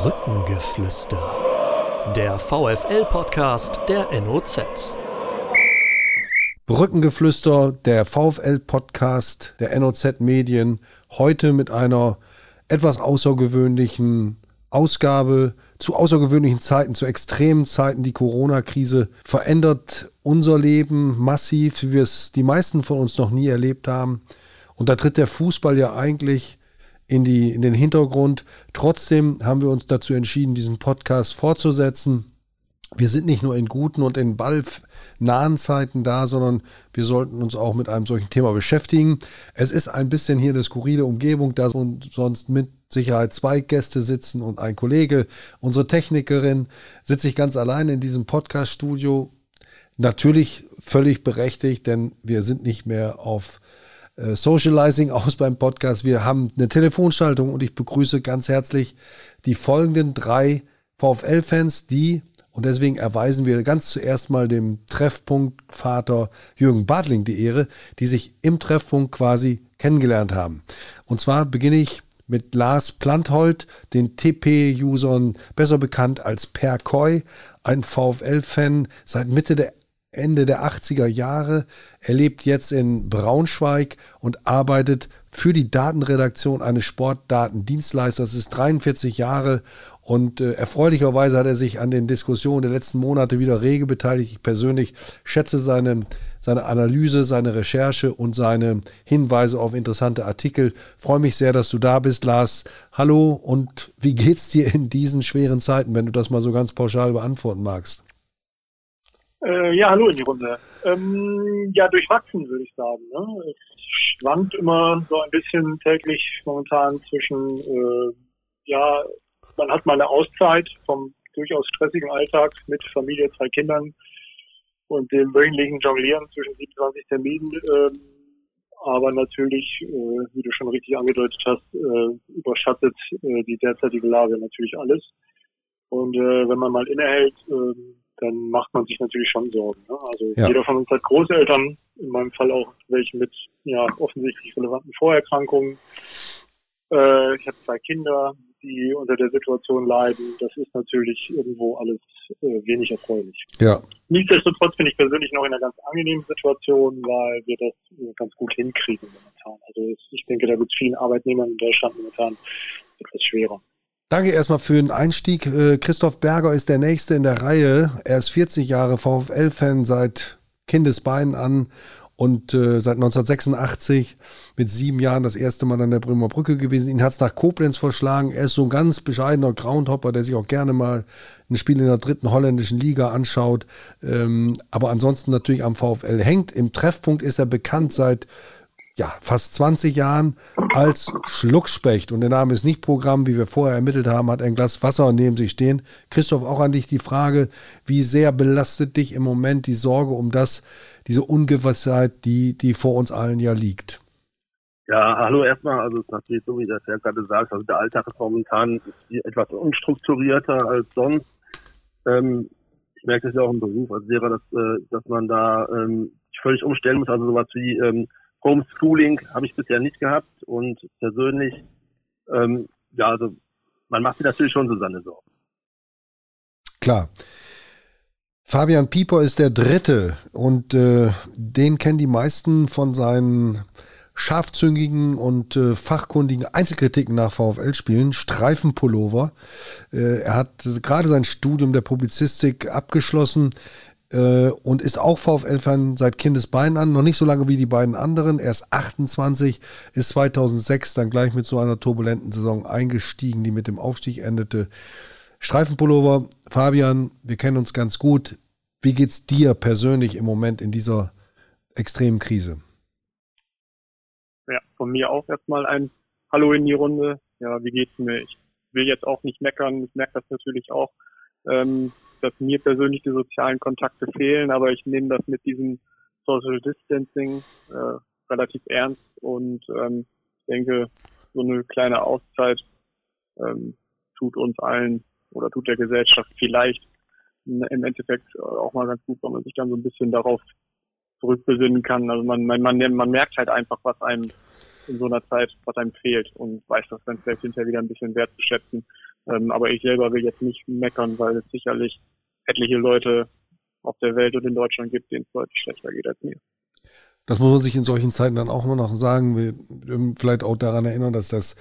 Brückengeflüster. Der VFL-Podcast der NOZ. Brückengeflüster, der VfL-Podcast der NOZ Medien. Heute mit einer etwas außergewöhnlichen Ausgabe zu außergewöhnlichen Zeiten, zu extremen Zeiten. Die Corona-Krise verändert unser Leben massiv, wie wir es die meisten von uns noch nie erlebt haben. Und da tritt der Fußball ja eigentlich in, die, in den Hintergrund. Trotzdem haben wir uns dazu entschieden, diesen Podcast fortzusetzen. Wir sind nicht nur in guten und in ballnahen Zeiten da, sondern wir sollten uns auch mit einem solchen Thema beschäftigen. Es ist ein bisschen hier eine skurrile Umgebung, da sonst mit Sicherheit zwei Gäste sitzen und ein Kollege. Unsere Technikerin sitze ich ganz allein in diesem Podcast-Studio. Natürlich völlig berechtigt, denn wir sind nicht mehr auf äh, Socializing aus beim Podcast. Wir haben eine Telefonschaltung und ich begrüße ganz herzlich die folgenden drei VfL-Fans, die, und deswegen erweisen wir ganz zuerst mal dem Treffpunkt Vater Jürgen Bartling die Ehre, die sich im Treffpunkt quasi kennengelernt haben. Und zwar beginne ich mit Lars Planthold, den TP-Usern besser bekannt als Per Koi, ein VfL-Fan seit Mitte der Ende der 80er Jahre. Er lebt jetzt in Braunschweig und arbeitet für die Datenredaktion eines Sportdatendienstleisters. ist 43 Jahre und äh, erfreulicherweise hat er sich an den Diskussionen der letzten Monate wieder rege beteiligt. Ich persönlich schätze seine, seine Analyse, seine Recherche und seine Hinweise auf interessante Artikel. Freue mich sehr, dass du da bist, Lars. Hallo und wie geht's dir in diesen schweren Zeiten, wenn du das mal so ganz pauschal beantworten magst? Äh, ja, hallo in die Runde. Ähm, ja, durchwachsen würde ich sagen. Ne? Es schwankt immer so ein bisschen täglich momentan zwischen, äh, ja, man hat mal eine Auszeit vom durchaus stressigen Alltag mit Familie, zwei Kindern und dem wöchentlichen Jonglieren zwischen 27 Terminen. Ähm, aber natürlich, äh, wie du schon richtig angedeutet hast, äh, überschattet äh, die derzeitige Lage natürlich alles. Und äh, wenn man mal innehält, äh, dann macht man sich natürlich schon Sorgen. Ne? Also ja. jeder von uns hat Großeltern, in meinem Fall auch welche mit ja offensichtlich relevanten Vorerkrankungen. Äh, ich habe zwei Kinder, die unter der Situation leiden. Das ist natürlich irgendwo alles äh, wenig erfreulich. Ja. Nichtsdestotrotz bin ich persönlich noch in einer ganz angenehmen Situation, weil wir das äh, ganz gut hinkriegen momentan. Also ich denke, da wird es vielen Arbeitnehmern in Deutschland momentan etwas schwerer. Danke erstmal für den Einstieg. Äh, Christoph Berger ist der Nächste in der Reihe. Er ist 40 Jahre VfL-Fan seit Kindesbeinen an und äh, seit 1986 mit sieben Jahren das erste Mal an der Bremer Brücke gewesen. Ihn hat es nach Koblenz verschlagen. Er ist so ein ganz bescheidener Groundhopper, der sich auch gerne mal ein Spiel in der dritten holländischen Liga anschaut. Ähm, aber ansonsten natürlich am VfL hängt. Im Treffpunkt ist er bekannt seit ja, fast 20 Jahren als Schluckspecht. Und der Name ist nicht Programm, wie wir vorher ermittelt haben, hat ein Glas Wasser neben sich stehen. Christoph, auch an dich die Frage, wie sehr belastet dich im Moment die Sorge um das, diese Ungewissheit, die, die vor uns allen ja liegt? Ja, hallo erstmal. Also es ist natürlich so, wie das ja gerade sagt, also der Alltag ist momentan etwas unstrukturierter als sonst. Ähm, ich merke das ja auch im Beruf, als wäre das, äh, dass man da ähm, völlig umstellen muss, also sowas wie ähm, Homeschooling habe ich bisher nicht gehabt und persönlich, ähm, ja, also man macht sich natürlich schon so seine Sorgen. Klar. Fabian Pieper ist der Dritte und äh, den kennen die meisten von seinen scharfzüngigen und äh, fachkundigen Einzelkritiken nach VfL-Spielen, Streifenpullover. Äh, er hat gerade sein Studium der Publizistik abgeschlossen, äh, und ist auch VfL-Fan seit Kindesbeinen an, noch nicht so lange wie die beiden anderen. Er ist 28, ist 2006 dann gleich mit so einer turbulenten Saison eingestiegen, die mit dem Aufstieg endete. Streifenpullover, Fabian, wir kennen uns ganz gut. Wie geht's dir persönlich im Moment in dieser extremen Krise? Ja, von mir auch erstmal ein Hallo in die Runde. Ja, wie geht's mir? Ich will jetzt auch nicht meckern. Ich merke das natürlich auch. Ähm, dass mir persönlich die sozialen Kontakte fehlen, aber ich nehme das mit diesem Social Distancing äh, relativ ernst und ähm, denke, so eine kleine Auszeit ähm, tut uns allen oder tut der Gesellschaft vielleicht im Endeffekt auch mal ganz gut, weil man sich dann so ein bisschen darauf zurückbesinnen kann. Also man, man, man, man merkt halt einfach, was einem in so einer Zeit, was einem fehlt und weiß das dann vielleicht hinterher wieder ein bisschen wertzuschätzen. Ähm, aber ich selber will jetzt nicht meckern, weil es sicherlich etliche Leute auf der Welt und in Deutschland gibt, denen es deutlich schlechter geht als mir. Das muss man sich in solchen Zeiten dann auch immer noch sagen. Wir vielleicht auch daran erinnern, dass das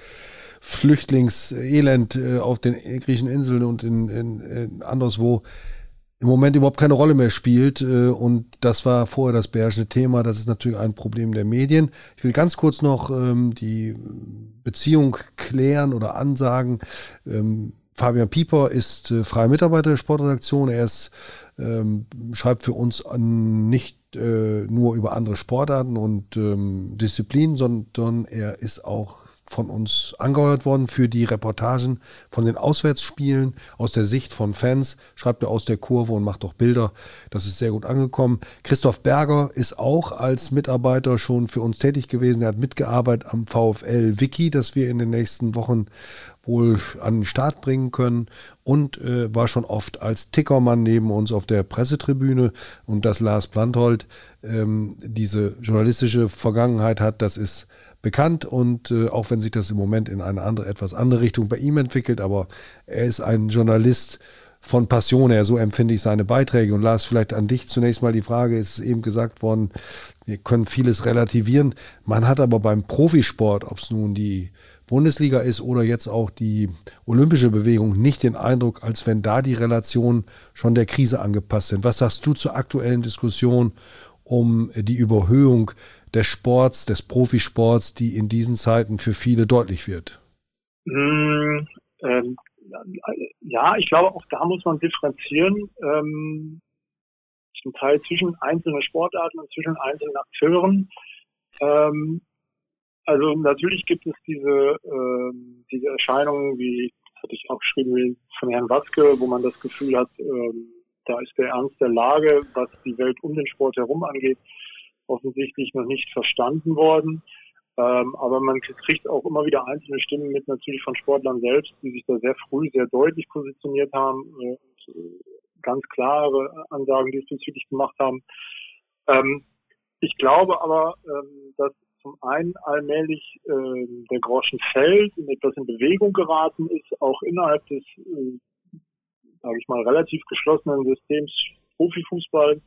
Flüchtlingselend äh, auf den griechischen Inseln und in, in, in anderswo im Moment überhaupt keine Rolle mehr spielt. Äh, und das war vorher das beherrschende Thema. Das ist natürlich ein Problem der Medien. Ich will ganz kurz noch ähm, die Beziehung klären oder ansagen. Ähm, Fabian Pieper ist äh, freier Mitarbeiter der Sportredaktion. Er ist, ähm, schreibt für uns nicht äh, nur über andere Sportarten und ähm, Disziplinen, sondern er ist auch von uns angeheuert worden für die Reportagen von den Auswärtsspielen aus der Sicht von Fans. Schreibt er aus der Kurve und macht auch Bilder. Das ist sehr gut angekommen. Christoph Berger ist auch als Mitarbeiter schon für uns tätig gewesen. Er hat mitgearbeitet am VfL Wiki, das wir in den nächsten Wochen wohl an den Start bringen können und äh, war schon oft als Tickermann neben uns auf der Pressetribüne und dass Lars Planthold ähm, diese journalistische Vergangenheit hat, das ist bekannt und äh, auch wenn sich das im Moment in eine andere, etwas andere Richtung bei ihm entwickelt, aber er ist ein Journalist von Passion her, so empfinde ich seine Beiträge. Und Lars, vielleicht an dich zunächst mal die Frage, ist eben gesagt worden, wir können vieles relativieren. Man hat aber beim Profisport, ob es nun die Bundesliga ist oder jetzt auch die olympische Bewegung, nicht den Eindruck, als wenn da die Relationen schon der Krise angepasst sind. Was sagst du zur aktuellen Diskussion um die Überhöhung des Sports, des Profisports, die in diesen Zeiten für viele deutlich wird? Mm, ähm, ja, ich glaube, auch da muss man differenzieren. Ähm, zum Teil zwischen einzelnen Sportarten und zwischen einzelnen Akteuren. Ähm, also natürlich gibt es diese, diese Erscheinungen, wie hatte ich auch geschrieben, von Herrn Watzke, wo man das Gefühl hat, da ist der Ernst der Lage, was die Welt um den Sport herum angeht, offensichtlich noch nicht verstanden worden. Ähm, aber man kriegt auch immer wieder einzelne Stimmen mit natürlich von Sportlern selbst, die sich da sehr früh sehr deutlich positioniert haben äh, und äh, ganz klare Ansagen diesbezüglich gemacht haben. Ähm, ich glaube aber, ähm, dass zum einen allmählich äh, der Groschen fällt und etwas in Bewegung geraten ist, auch innerhalb des, äh, sage ich mal, relativ geschlossenen Systems Profifußball.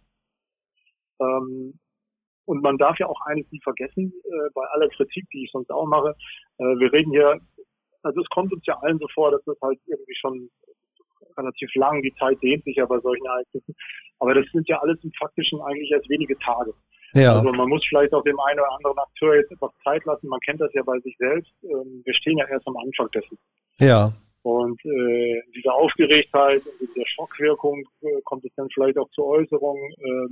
Ähm, und man darf ja auch eines nie vergessen, äh, bei aller Kritik, die ich sonst auch mache. Äh, wir reden hier, also es kommt uns ja allen so vor, dass das halt irgendwie schon relativ lang, die Zeit dehnt sich ja bei solchen Ereignissen. Aber das sind ja alles im Faktischen eigentlich erst wenige Tage. Ja. Also man muss vielleicht auch dem einen oder anderen Akteur jetzt etwas Zeit lassen. Man kennt das ja bei sich selbst. Ähm, wir stehen ja erst am Anfang dessen. Ja. Und äh, diese Aufgeregtheit und diese Schockwirkung äh, kommt es dann vielleicht auch zur Äußerung. Äh,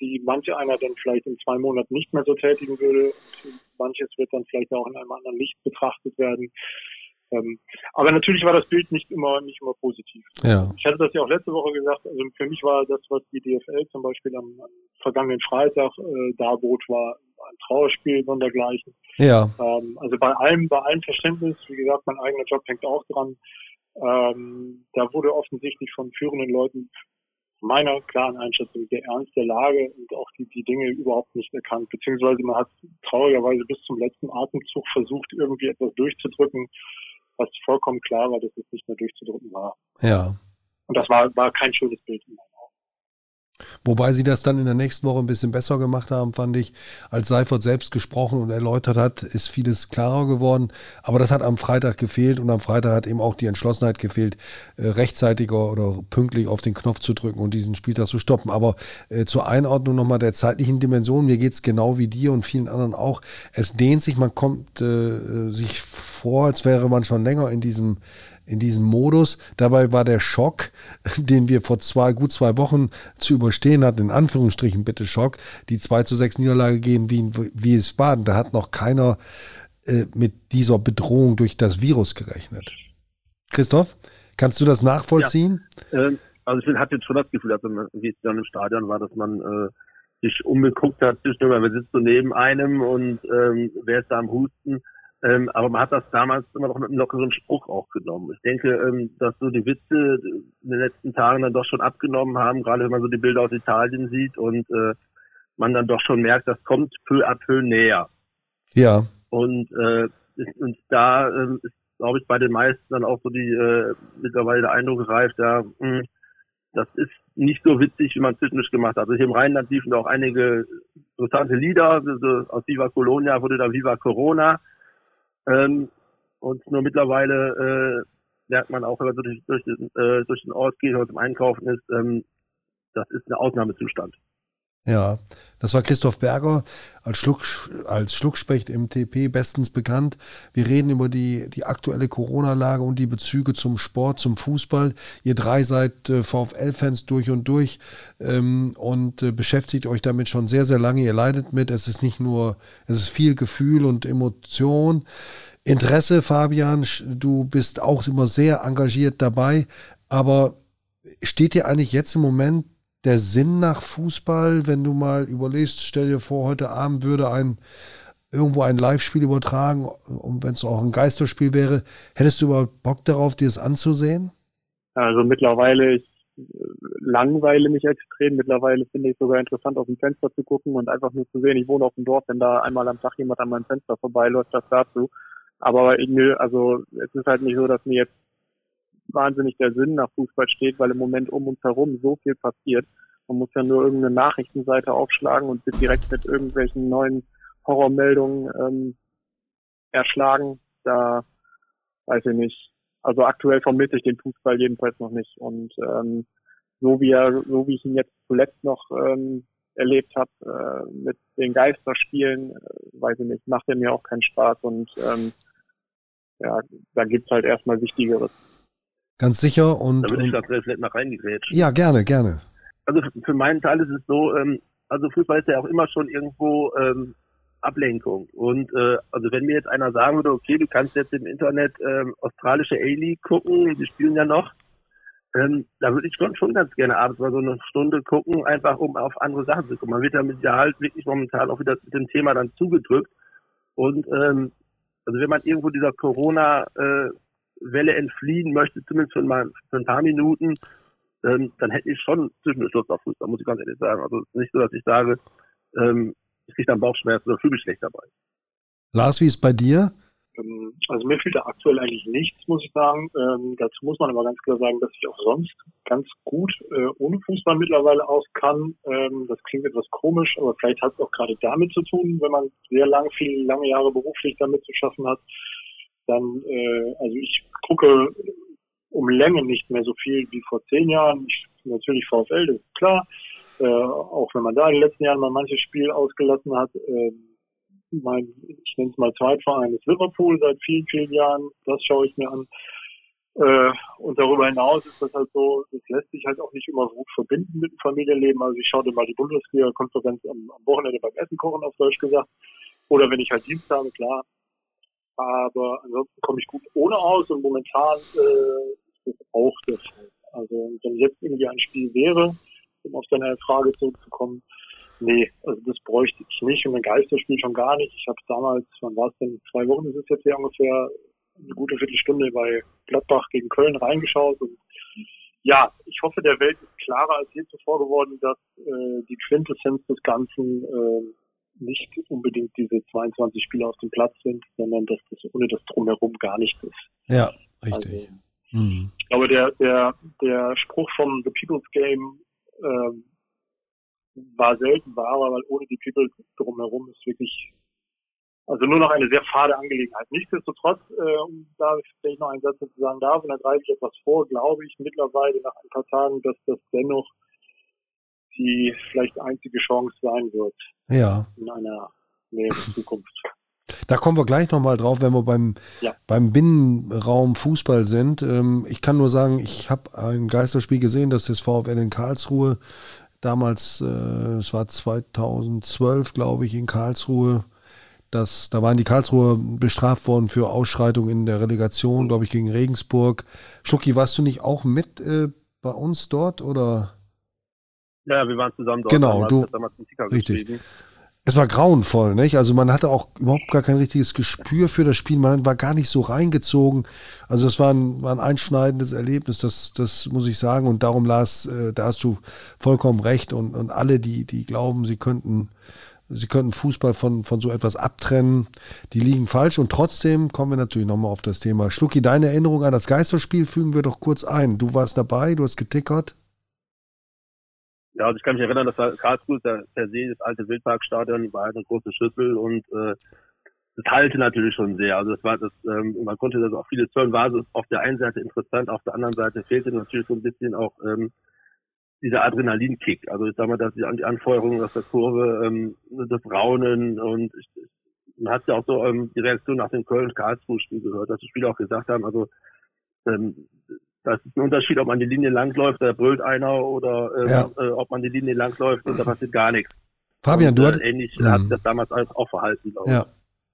die manche einer dann vielleicht in zwei Monaten nicht mehr so tätigen würde. Manches wird dann vielleicht auch in einem anderen Licht betrachtet werden. Ähm, aber natürlich war das Bild nicht immer nicht immer positiv. Ja. Ich hatte das ja auch letzte Woche gesagt. Also für mich war das, was die DFL zum Beispiel am, am vergangenen Freitag äh, darbot, war ein Trauerspiel und dergleichen. Ja. Ähm, also bei allem, bei allem Verständnis, wie gesagt, mein eigener Job hängt auch dran. Ähm, da wurde offensichtlich von führenden Leuten meiner klaren Einschätzung der Ernst der Lage und auch die, die Dinge überhaupt nicht erkannt. Beziehungsweise man hat traurigerweise bis zum letzten Atemzug versucht, irgendwie etwas durchzudrücken, was vollkommen klar war, dass es nicht mehr durchzudrücken war. Ja. Und das war, war kein schönes Bild meinen Wobei sie das dann in der nächsten Woche ein bisschen besser gemacht haben, fand ich. Als Seifert selbst gesprochen und erläutert hat, ist vieles klarer geworden. Aber das hat am Freitag gefehlt und am Freitag hat eben auch die Entschlossenheit gefehlt, äh, rechtzeitiger oder pünktlich auf den Knopf zu drücken und diesen Spieltag zu stoppen. Aber äh, zur Einordnung nochmal der zeitlichen Dimension, mir geht's genau wie dir und vielen anderen auch. Es dehnt sich, man kommt äh, sich vor, als wäre man schon länger in diesem in diesem Modus. Dabei war der Schock, den wir vor zwei, gut zwei Wochen zu überstehen hatten, in Anführungsstrichen bitte Schock, die 2 zu 6 Niederlage gegen Wien, wie es war. Da hat noch keiner äh, mit dieser Bedrohung durch das Virus gerechnet. Christoph, kannst du das nachvollziehen? Ja, äh, also ich hatte jetzt schon das Gefühl, als man wie es dann im Stadion war, dass man äh, sich umgeguckt hat, man sitzt so neben einem und ähm, wer ist da am Husten? Ähm, aber man hat das damals immer noch mit einem lockeren Spruch auch genommen. Ich denke, ähm, dass so die Witze in den letzten Tagen dann doch schon abgenommen haben, gerade wenn man so die Bilder aus Italien sieht und äh, man dann doch schon merkt, das kommt peu à peu näher. Ja. Und, äh, und da äh, ist glaube ich, bei den meisten dann auch so die äh, mittlerweile der Eindruck reift, ja, mh, hm, das ist nicht so witzig, wie man zwischendurch gemacht hat. Also hier im Rheinland liefen auch einige interessante Lieder, also aus Viva Colonia wurde da Viva Corona. Ähm, und nur mittlerweile äh, merkt man auch, wenn man durch, durch, den, äh, durch den Ort geht oder zum Einkaufen ist, ähm, das ist ein Ausnahmezustand. Ja, das war Christoph Berger als, Schluck, als Schluckspecht im TP bestens bekannt. Wir reden über die, die aktuelle Corona-Lage und die Bezüge zum Sport, zum Fußball. Ihr drei seid äh, VfL-Fans durch und durch ähm, und äh, beschäftigt euch damit schon sehr, sehr lange. Ihr leidet mit. Es ist nicht nur, es ist viel Gefühl und Emotion. Interesse, Fabian, du bist auch immer sehr engagiert dabei. Aber steht dir eigentlich jetzt im Moment der Sinn nach Fußball, wenn du mal überlegst, stell dir vor, heute Abend würde ein irgendwo ein Live-Spiel übertragen und wenn es auch ein Geisterspiel wäre, hättest du überhaupt Bock darauf, dir das anzusehen? Also mittlerweile, ich äh, langweile mich extrem. Mittlerweile finde ich sogar interessant, aus dem Fenster zu gucken und einfach nur zu sehen, ich wohne auf dem Dorf, wenn da einmal am Tag jemand an meinem Fenster vorbeiläuft, das dazu. Aber ich, also es ist halt nicht so, dass mir jetzt wahnsinnig der Sinn nach Fußball steht, weil im Moment um uns herum so viel passiert. Man muss ja nur irgendeine Nachrichtenseite aufschlagen und wird direkt mit irgendwelchen neuen Horrormeldungen ähm, erschlagen. Da weiß ich nicht. Also aktuell vermisse ich den Fußball jedenfalls noch nicht. Und ähm, so wie er, so wie ich ihn jetzt zuletzt noch ähm, erlebt habe äh, mit den Geisterspielen, äh, weiß ich nicht, macht er mir auch keinen Spaß und ähm, ja, da gibt's halt erstmal Wichtigeres. Ganz sicher und. Da würde ich da vielleicht mal reingegrätscht. Ja, gerne, gerne. Also für meinen Teil ist es so, ähm, also Fußball ist ja auch immer schon irgendwo ähm, Ablenkung. Und äh, also wenn mir jetzt einer sagen würde, okay, du kannst jetzt im Internet ähm, australische A-League gucken, die spielen ja noch, ähm, da würde ich schon, schon ganz gerne abends mal so eine Stunde gucken, einfach um auf andere Sachen zu gucken. Man wird ja mit halt wirklich momentan auch wieder mit dem Thema dann zugedrückt. Und ähm, also wenn man irgendwo dieser Corona äh, Welle entfliehen möchte, zumindest für, mal, für ein paar Minuten, ähm, dann hätte ich schon zwischendurch Lust auf Fußball, muss ich ganz ehrlich sagen. Also nicht so, dass ich sage, ähm, ich kriege dann Bauchschmerzen oder fühle mich schlecht dabei. Lars, wie ist bei dir? Ähm, also mir fehlt da aktuell eigentlich nichts, muss ich sagen. Ähm, dazu muss man aber ganz klar sagen, dass ich auch sonst ganz gut äh, ohne Fußball mittlerweile aus kann. Ähm, das klingt etwas komisch, aber vielleicht hat es auch gerade damit zu tun, wenn man sehr lang, viele lange Jahre beruflich damit zu schaffen hat, dann, äh, also ich gucke um Länge nicht mehr so viel wie vor zehn Jahren. Ich, natürlich VfL, das ist klar. Äh, auch wenn man da in den letzten Jahren mal manches Spiel ausgelassen hat. Äh, mein, ich nenne es mal Zweitverein ist Liverpool seit vielen, vielen Jahren. Das schaue ich mir an. Äh, und darüber hinaus ist das halt so, das lässt sich halt auch nicht immer so gut verbinden mit dem Familienleben. Also ich schaue dir mal die Bundesliga-Konferenz am, am Wochenende beim Essen kochen, auf Deutsch gesagt. Oder wenn ich halt Dienst habe, klar, aber ansonsten komme ich gut ohne aus und momentan äh, ist das auch der Fall. Also wenn jetzt irgendwie ein Spiel wäre, um auf deine Frage zurückzukommen, nee, also das bräuchte ich nicht und ein Geisterspiel schon gar nicht. Ich habe damals, wann war es denn, zwei Wochen ist es jetzt hier ungefähr, eine gute Viertelstunde bei Gladbach gegen Köln reingeschaut und ja, ich hoffe, der Welt ist klarer als je zuvor geworden, dass äh, die Quintessenz des Ganzen äh, nicht unbedingt diese 22 Spieler auf dem Platz sind, sondern dass das ohne das drumherum gar nicht ist. Ja, richtig. Also, mhm. Ich glaube, der, der, der Spruch vom The People's Game ähm, war selten wahrer, weil ohne die People drumherum ist wirklich also nur noch eine sehr fade Angelegenheit. Nichtsdestotrotz, äh, um da vielleicht noch einen Satz dazu sagen darf, und da greife ich etwas vor, glaube ich mittlerweile nach ein paar Tagen, dass das dennoch die vielleicht einzige Chance sein wird. Ja. In einer näheren Zukunft. Da kommen wir gleich nochmal drauf, wenn wir beim, ja. beim Binnenraum Fußball sind. Ähm, ich kann nur sagen, ich habe ein Geisterspiel gesehen, das ist VfL in Karlsruhe. Damals, äh, es war 2012, glaube ich, in Karlsruhe. Das, da waren die Karlsruher bestraft worden für Ausschreitungen in der Relegation, glaube ich, gegen Regensburg. Schlucki, warst du nicht auch mit äh, bei uns dort oder? Ja, wir waren zusammen dort. Genau, du. Richtig. Es war grauenvoll, nicht? Also man hatte auch überhaupt gar kein richtiges Gespür für das Spiel. Man war gar nicht so reingezogen. Also es war ein, war ein einschneidendes Erlebnis, das, das muss ich sagen. Und darum, Lars, äh, da hast du vollkommen recht. Und, und alle, die, die glauben, sie könnten sie könnten Fußball von, von so etwas abtrennen. Die liegen falsch und trotzdem kommen wir natürlich nochmal auf das Thema. Schlucki, deine Erinnerung an das Geisterspiel fügen wir doch kurz ein. Du warst dabei, du hast getickert. Ja, also ich kann mich erinnern, dass Karlsruhe der, per se das alte Wildparkstadion war eine große Schüssel und äh, das halte natürlich schon sehr. Also das war das, ähm, man konnte das auch vieles hören, war es auf der einen Seite interessant, auf der anderen Seite fehlte natürlich so ein bisschen auch ähm, dieser Adrenalinkick. Also ich sag mal, dass die, die Anfeuerung aus der Kurve, ähm, das Raunen und ich, man hat ja auch so ähm, die Reaktion nach dem Köln-Karlsruhe-Spiel gehört, dass die Spieler auch gesagt haben, also ähm, das ist ein Unterschied, ob man die Linie langläuft, da brüllt einer oder ähm, ja. äh, ob man die Linie langläuft und da passiert gar nichts. Fabian, und, du äh, hattest... Ähnlich mhm. hat das damals auch verhalten, glaube ich. Ja,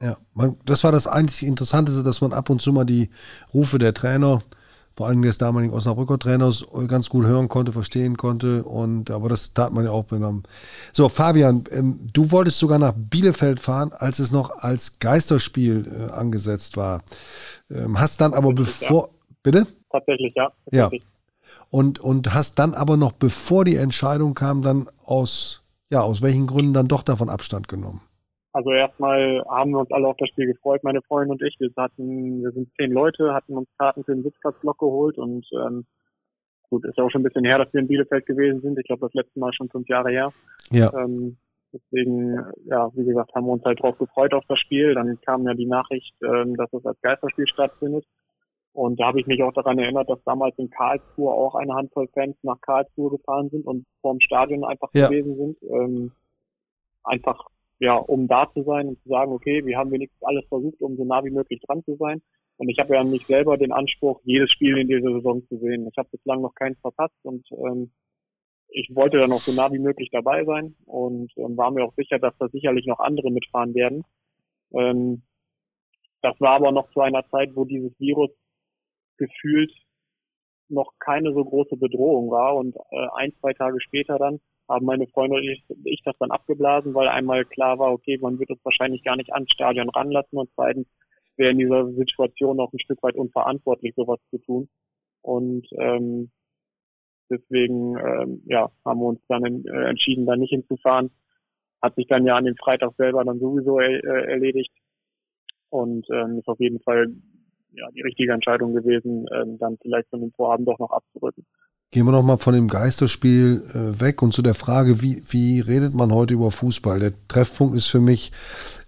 ja. Man, das war das eigentlich Interessante, dass man ab und zu mal die Rufe der Trainer vor allem des damaligen Osnabrücker Trainers ganz gut hören konnte, verstehen konnte. Und aber das tat man ja auch beim. So, Fabian, ähm, du wolltest sogar nach Bielefeld fahren, als es noch als Geisterspiel äh, angesetzt war. Ähm, hast dann aber bevor. Ja. Bitte? Tatsächlich, ja. Tatsächlich. Ja. Und, und hast dann aber noch, bevor die Entscheidung kam, dann aus, ja, aus welchen Gründen dann doch davon Abstand genommen? Also erstmal haben wir uns alle auf das Spiel gefreut, meine Freundin und ich. Wir hatten, wir sind zehn Leute, hatten uns Karten für den Sitzplatzblock geholt und ähm, gut, ist ja auch schon ein bisschen her, dass wir in Bielefeld gewesen sind. Ich glaube, das letzte Mal schon fünf Jahre her. Ja. Ähm, deswegen, ja, wie gesagt, haben wir uns halt drauf gefreut auf das Spiel. Dann kam ja die Nachricht, ähm, dass es als Geisterspiel stattfindet. Und da habe ich mich auch daran erinnert, dass damals in Karlsruhe auch eine Handvoll Fans nach Karlsruhe gefahren sind und vorm Stadion einfach ja. gewesen sind. Ähm, einfach ja, um da zu sein und zu sagen, okay, wir haben wenigstens alles versucht, um so nah wie möglich dran zu sein. Und ich habe ja nicht selber den Anspruch, jedes Spiel in dieser Saison zu sehen. Ich habe bislang noch keins verpasst und ähm, ich wollte da noch so nah wie möglich dabei sein und ähm, war mir auch sicher, dass da sicherlich noch andere mitfahren werden. Ähm, das war aber noch zu einer Zeit, wo dieses Virus gefühlt noch keine so große Bedrohung war und äh, ein, zwei Tage später dann haben meine Freunde und ich, ich das dann abgeblasen, weil einmal klar war, okay, man wird uns wahrscheinlich gar nicht ans Stadion ranlassen und zweitens wäre in dieser Situation auch ein Stück weit unverantwortlich, sowas zu tun. Und ähm, deswegen ähm, ja, haben wir uns dann in, äh, entschieden, da nicht hinzufahren. Hat sich dann ja an dem Freitag selber dann sowieso äh, erledigt und ähm, ist auf jeden Fall ja die richtige Entscheidung gewesen, ähm, dann vielleicht von dem Vorhaben doch noch abzurücken. Gehen wir noch mal von dem Geisterspiel äh, weg und zu der Frage, wie, wie redet man heute über Fußball? Der Treffpunkt ist für mich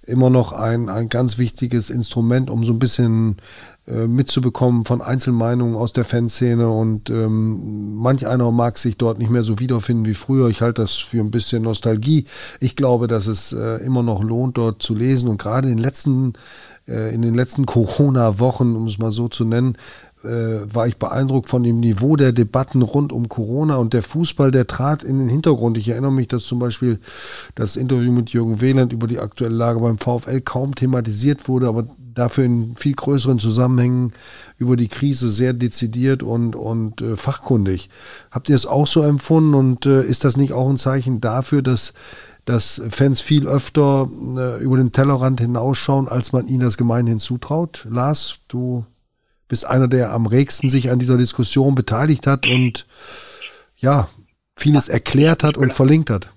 immer noch ein, ein ganz wichtiges Instrument, um so ein bisschen äh, mitzubekommen von Einzelmeinungen aus der Fanszene und ähm, manch einer mag sich dort nicht mehr so wiederfinden wie früher. Ich halte das für ein bisschen Nostalgie. Ich glaube, dass es äh, immer noch lohnt, dort zu lesen und gerade in den letzten in den letzten Corona-Wochen, um es mal so zu nennen, äh, war ich beeindruckt von dem Niveau der Debatten rund um Corona und der Fußball, der trat in den Hintergrund. Ich erinnere mich, dass zum Beispiel das Interview mit Jürgen Wehland über die aktuelle Lage beim VfL kaum thematisiert wurde, aber dafür in viel größeren Zusammenhängen über die Krise sehr dezidiert und, und äh, fachkundig. Habt ihr es auch so empfunden und äh, ist das nicht auch ein Zeichen dafür, dass dass Fans viel öfter äh, über den Tellerrand hinausschauen, als man ihnen das gemeinhin zutraut. Lars, du bist einer, der am regsten sich an dieser Diskussion beteiligt hat und ja, vieles erklärt hat und verlinkt hat.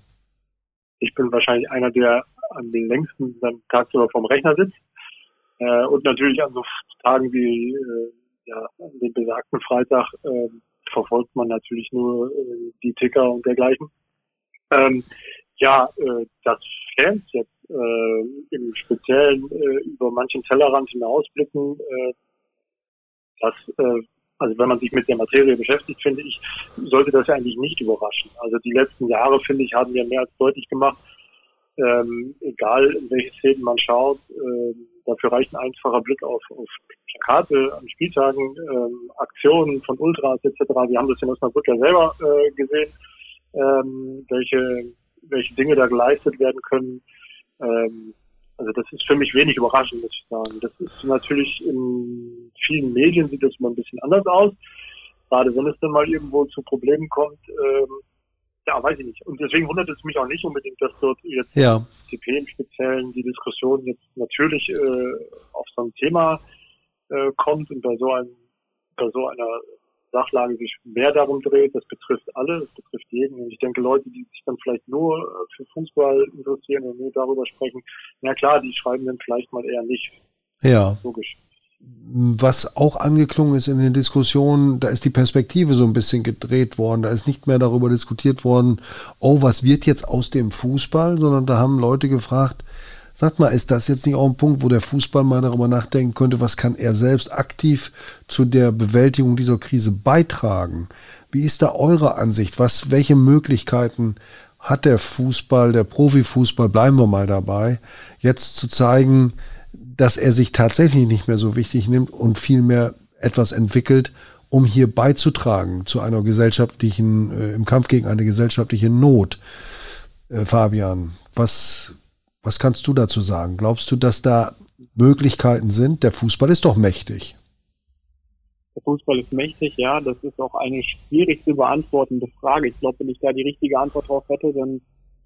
Ich bin wahrscheinlich einer, der am längsten dann tagsüber vom Rechner sitzt. Äh, und natürlich an so Tagen wie äh, ja, an dem besagten Freitag äh, verfolgt man natürlich nur äh, die Ticker und dergleichen. Ähm, ja, äh, dass Fans jetzt äh, im Speziellen äh, über manchen Tellerrand hinausblicken, äh, das, äh, also wenn man sich mit der Materie beschäftigt, finde ich, sollte das ja eigentlich nicht überraschen. Also die letzten Jahre, finde ich, haben wir mehr als deutlich gemacht, ähm, egal in welche Szenen man schaut, äh, dafür reicht ein einfacher Blick auf, auf Plakate an Spieltagen, ähm, Aktionen von Ultras etc. Wir haben das in Osnabrück ja selber äh, gesehen, ähm, welche, welche Dinge da geleistet werden können. Ähm, also das ist für mich wenig überraschend, muss ich sagen. Das ist natürlich in vielen Medien sieht das mal ein bisschen anders aus. Gerade wenn es dann mal irgendwo zu Problemen kommt, ähm, ja, weiß ich nicht. Und deswegen wundert es mich auch nicht unbedingt, dass dort jetzt ja. CP im Speziellen die Diskussion jetzt natürlich äh, auf so ein Thema äh, kommt und bei so einem, bei so einer Sachlage sich mehr darum dreht. Das betrifft alle, das betrifft jeden. Und ich denke, Leute, die sich dann vielleicht nur äh, für Fußball interessieren und nur darüber sprechen, na klar, die schreiben dann vielleicht mal eher nicht. Ja. Logisch. Was auch angeklungen ist in den Diskussionen, da ist die Perspektive so ein bisschen gedreht worden. Da ist nicht mehr darüber diskutiert worden, oh, was wird jetzt aus dem Fußball, sondern da haben Leute gefragt, Sagt mal, ist das jetzt nicht auch ein Punkt, wo der Fußball mal darüber nachdenken könnte, was kann er selbst aktiv zu der Bewältigung dieser Krise beitragen? Wie ist da eure Ansicht? Was, welche Möglichkeiten hat der Fußball, der Profifußball, bleiben wir mal dabei, jetzt zu zeigen, dass er sich tatsächlich nicht mehr so wichtig nimmt und vielmehr etwas entwickelt, um hier beizutragen zu einer gesellschaftlichen, äh, im Kampf gegen eine gesellschaftliche Not. Äh, Fabian, was was kannst du dazu sagen? Glaubst du, dass da Möglichkeiten sind? Der Fußball ist doch mächtig. Der Fußball ist mächtig, ja. Das ist auch eine schwierig zu beantwortende Frage. Ich glaube, wenn ich da die richtige Antwort drauf hätte, dann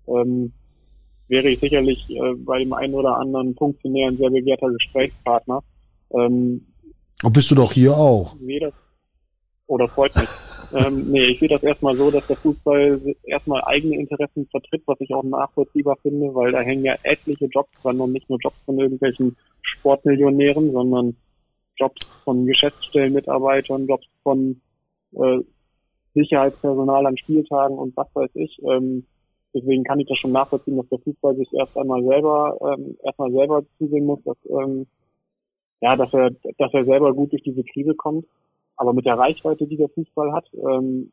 ähm, wäre ich sicherlich äh, bei dem einen oder anderen Funktionär ein sehr begehrter Gesprächspartner. Ähm, bist du doch hier auch. Das, oder freut mich. Ähm, nee, ich sehe das erstmal so, dass der Fußball erstmal eigene Interessen vertritt, was ich auch nachvollziehbar finde, weil da hängen ja etliche Jobs dran und nicht nur Jobs von irgendwelchen Sportmillionären, sondern Jobs von Geschäftsstellenmitarbeitern, Jobs von äh, Sicherheitspersonal an Spieltagen und was weiß ich. Ähm, deswegen kann ich das schon nachvollziehen, dass der Fußball sich erst einmal selber ähm, erstmal selber zusehen muss, dass ähm, ja, dass er dass er selber gut durch diese Krise kommt. Aber mit der Reichweite, die der Fußball hat, ähm,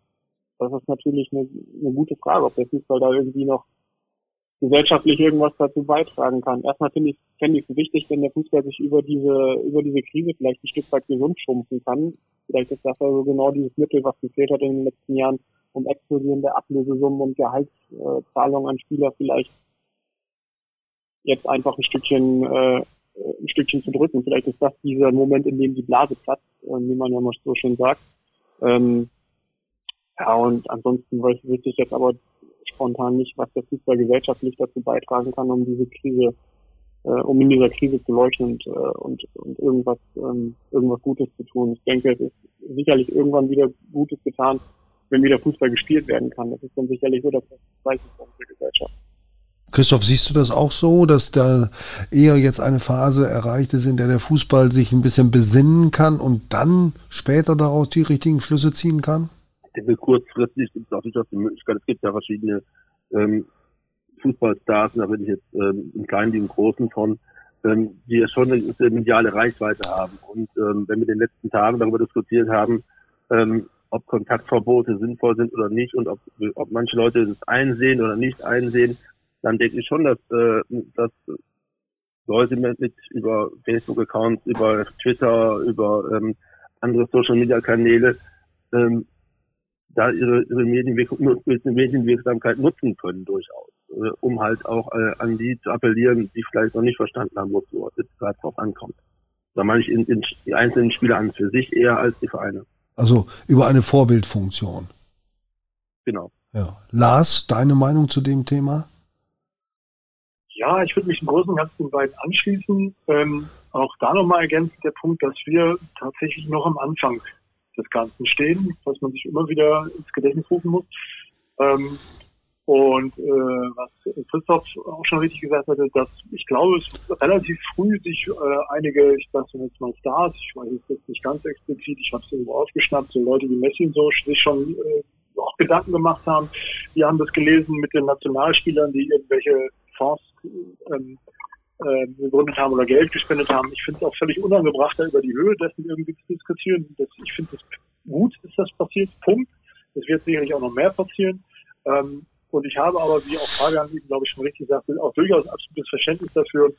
das ist natürlich eine, eine gute Frage, ob der Fußball da irgendwie noch gesellschaftlich irgendwas dazu beitragen kann. Erstmal finde ich, fände ich es wichtig, wenn der Fußball sich über diese, über diese Krise vielleicht ein Stück weit gesund schrumpfen kann. Vielleicht ist das also genau dieses Mittel, was gefehlt hat in den letzten Jahren, um explodierende Ablösesummen und Gehaltszahlungen an Spieler vielleicht jetzt einfach ein Stückchen äh, ein Stückchen zu drücken. Vielleicht ist das dieser Moment, in dem die Blase platzt, äh, wie man ja mal so schön sagt. Ähm, ja, und ansonsten weiß ich jetzt aber spontan nicht, was der Fußball gesellschaftlich dazu beitragen kann, um diese Krise, äh, um in dieser Krise zu leuchten und, äh, und, und irgendwas, ähm, irgendwas Gutes zu tun. Ich denke, es ist sicherlich irgendwann wieder Gutes getan, wenn wieder Fußball gespielt werden kann. Das ist dann sicherlich so das Zeichen der Gesellschaft. Christoph, siehst du das auch so, dass da eher jetzt eine Phase erreicht ist, in der der Fußball sich ein bisschen besinnen kann und dann später daraus die richtigen Schlüsse ziehen kann? Ich denke, kurzfristig gibt es auch durchaus die Möglichkeit, es gibt ja verschiedene ähm, Fußballstars, da bin ich jetzt ähm, im Kleinen wie im Großen von, ähm, die ja schon eine, eine mediale Reichweite haben. Und ähm, wenn wir in den letzten Tagen darüber diskutiert haben, ähm, ob Kontaktverbote sinnvoll sind oder nicht und ob, ob manche Leute das einsehen oder nicht einsehen, dann denke ich schon, dass, äh, dass Leute mit, mit über Facebook-Accounts, über Twitter, über ähm, andere Social-Media-Kanäle ähm, da ihre, ihre Medienwirksamkeit nutzen können durchaus, äh, um halt auch äh, an die zu appellieren, die vielleicht noch nicht verstanden haben, wozu es gerade drauf ankommt. Da meine ich in, in die einzelnen Spieler an für sich eher als die Vereine. Also über eine Vorbildfunktion. Genau. Ja. Lars, deine Meinung zu dem Thema? Ja, ich würde mich im Großen und Ganzen weit anschließen. Ähm, auch da nochmal ergänzend der Punkt, dass wir tatsächlich noch am Anfang des Ganzen stehen, was man sich immer wieder ins Gedächtnis rufen muss. Ähm, und äh, was Christoph auch schon richtig gesagt hatte, dass ich glaube, es relativ früh sich äh, einige, ich sage jetzt mal Stars, ich weiß es jetzt nicht ganz explizit, ich habe es irgendwo aufgeschnappt, so Leute wie Messi und so, sich schon äh, auch Gedanken gemacht haben. Wir haben das gelesen mit den Nationalspielern, die irgendwelche Fonds ähm, äh, gegründet haben oder Geld gespendet haben. Ich finde es auch völlig unangebracht, da über die Höhe dessen irgendwie zu diskutieren. Das, ich finde es gut, ist das passiert. Punkt. Es wird sicherlich auch noch mehr passieren. Ähm, und ich habe aber, wie auch Fabian glaube ich, schon richtig sagte, auch durchaus absolutes Verständnis dafür,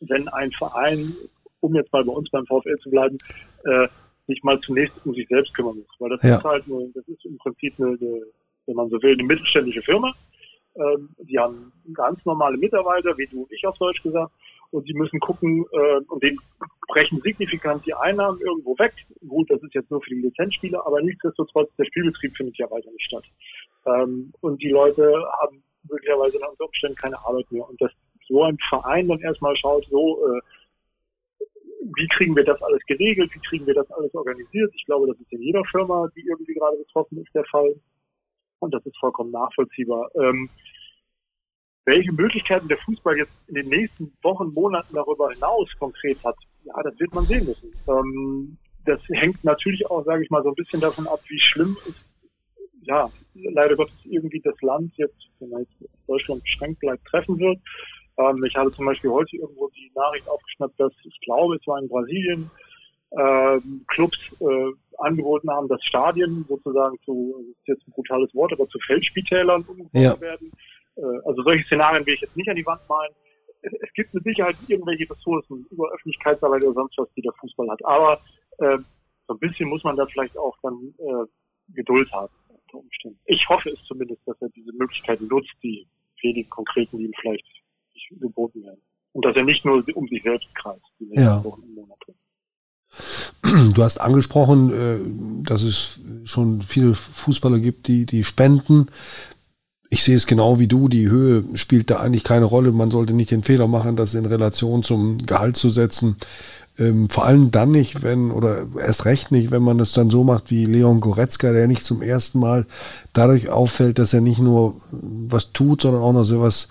wenn ein Verein, um jetzt mal bei uns beim VfL zu bleiben, äh, sich mal zunächst um sich selbst kümmern muss. Weil das ja. ist halt nur, das ist im Prinzip eine, eine, wenn man so will, eine mittelständische Firma. Ähm, die haben ganz normale Mitarbeiter, wie du und ich auf Deutsch gesagt, und sie müssen gucken, äh, und denen brechen signifikant die Einnahmen irgendwo weg. Gut, das ist jetzt nur für die Lizenzspieler, aber nichtsdestotrotz, der Spielbetrieb findet ja weiter nicht statt. Ähm, und die Leute haben möglicherweise unter Umständen keine Arbeit mehr. Und dass so ein Verein dann erstmal schaut, so, äh, wie kriegen wir das alles geregelt? Wie kriegen wir das alles organisiert? Ich glaube, das ist in jeder Firma, die irgendwie gerade betroffen ist, der Fall. Und das ist vollkommen nachvollziehbar. Ähm, welche Möglichkeiten der Fußball jetzt in den nächsten Wochen, Monaten darüber hinaus konkret hat, ja, das wird man sehen müssen. Ähm, das hängt natürlich auch, sage ich mal, so ein bisschen davon ab, wie schlimm es, ja, leider Gottes irgendwie das Land jetzt, wenn man jetzt Deutschland beschränkt bleibt, treffen wird. Ähm, ich habe zum Beispiel heute irgendwo die Nachricht aufgeschnappt, dass ich glaube, es war in Brasilien, äh, Clubs äh, angeboten haben, dass Stadien sozusagen zu, das ist jetzt ein brutales Wort, aber zu Feldspitälern umgebaut ja. werden. Äh, also solche Szenarien will ich jetzt nicht an die Wand malen. Es, gibt mit Sicherheit irgendwelche Ressourcen über Öffentlichkeitsarbeit oder sonst was, die der Fußball hat. Aber äh, so ein bisschen muss man da vielleicht auch dann äh, Geduld haben unter Umständen. Ich hoffe es zumindest, dass er diese Möglichkeiten nutzt, die wenigen konkreten, die ihm vielleicht geboten werden. Und dass er nicht nur um sich selbst kreist, die ja. Wochen und Monate. Du hast angesprochen, äh, dass es schon viele Fußballer gibt, die, die spenden. Ich sehe es genau wie du, die Höhe spielt da eigentlich keine Rolle. Man sollte nicht den Fehler machen, das in Relation zum Gehalt zu setzen. Ähm, vor allem dann nicht, wenn, oder erst recht nicht, wenn man es dann so macht wie Leon Goretzka, der nicht zum ersten Mal dadurch auffällt, dass er nicht nur was tut, sondern auch noch so was,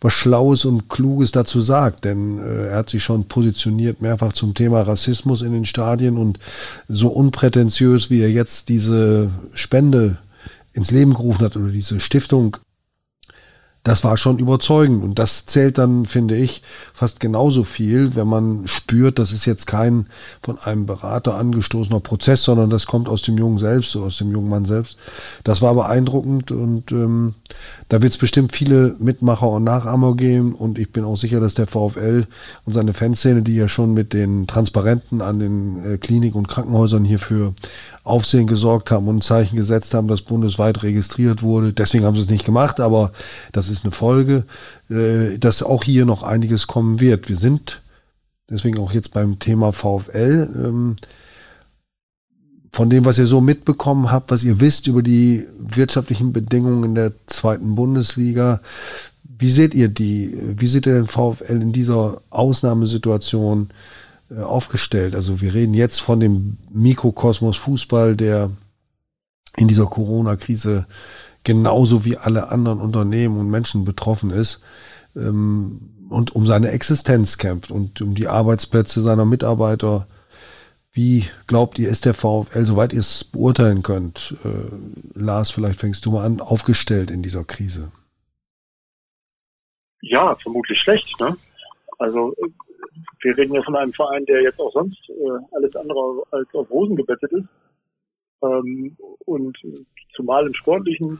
was Schlaues und Kluges dazu sagt. Denn äh, er hat sich schon positioniert mehrfach zum Thema Rassismus in den Stadien und so unprätentiös, wie er jetzt diese Spende ins Leben gerufen hat oder diese Stiftung das war schon überzeugend. Und das zählt dann, finde ich, fast genauso viel, wenn man spürt, das ist jetzt kein von einem Berater angestoßener Prozess, sondern das kommt aus dem Jungen selbst, aus dem jungen Mann selbst. Das war beeindruckend und ähm, da wird es bestimmt viele Mitmacher und Nachahmer geben. Und ich bin auch sicher, dass der VfL und seine Fanszene, die ja schon mit den Transparenten an den äh, Klinik- und Krankenhäusern hierfür Aufsehen gesorgt haben und ein Zeichen gesetzt haben, das bundesweit registriert wurde. Deswegen haben sie es nicht gemacht, aber das ist eine Folge, äh, dass auch hier noch einiges kommen wird. Wir sind deswegen auch jetzt beim Thema VfL. Von dem, was ihr so mitbekommen habt, was ihr wisst über die wirtschaftlichen Bedingungen in der zweiten Bundesliga, wie seht ihr die? Wie seht ihr den VfL in dieser Ausnahmesituation? Äh, aufgestellt. Also wir reden jetzt von dem Mikrokosmos Fußball, der in dieser Corona-Krise genauso wie alle anderen Unternehmen und Menschen betroffen ist ähm, und um seine Existenz kämpft und um die Arbeitsplätze seiner Mitarbeiter. Wie glaubt ihr, ist der VfL, soweit ihr es beurteilen könnt, äh, Lars, vielleicht fängst du mal an, aufgestellt in dieser Krise? Ja, vermutlich schlecht. Ne? Also wir reden ja von einem Verein, der jetzt auch sonst äh, alles andere als auf Rosen gebettet ist. Ähm, und zumal im Sportlichen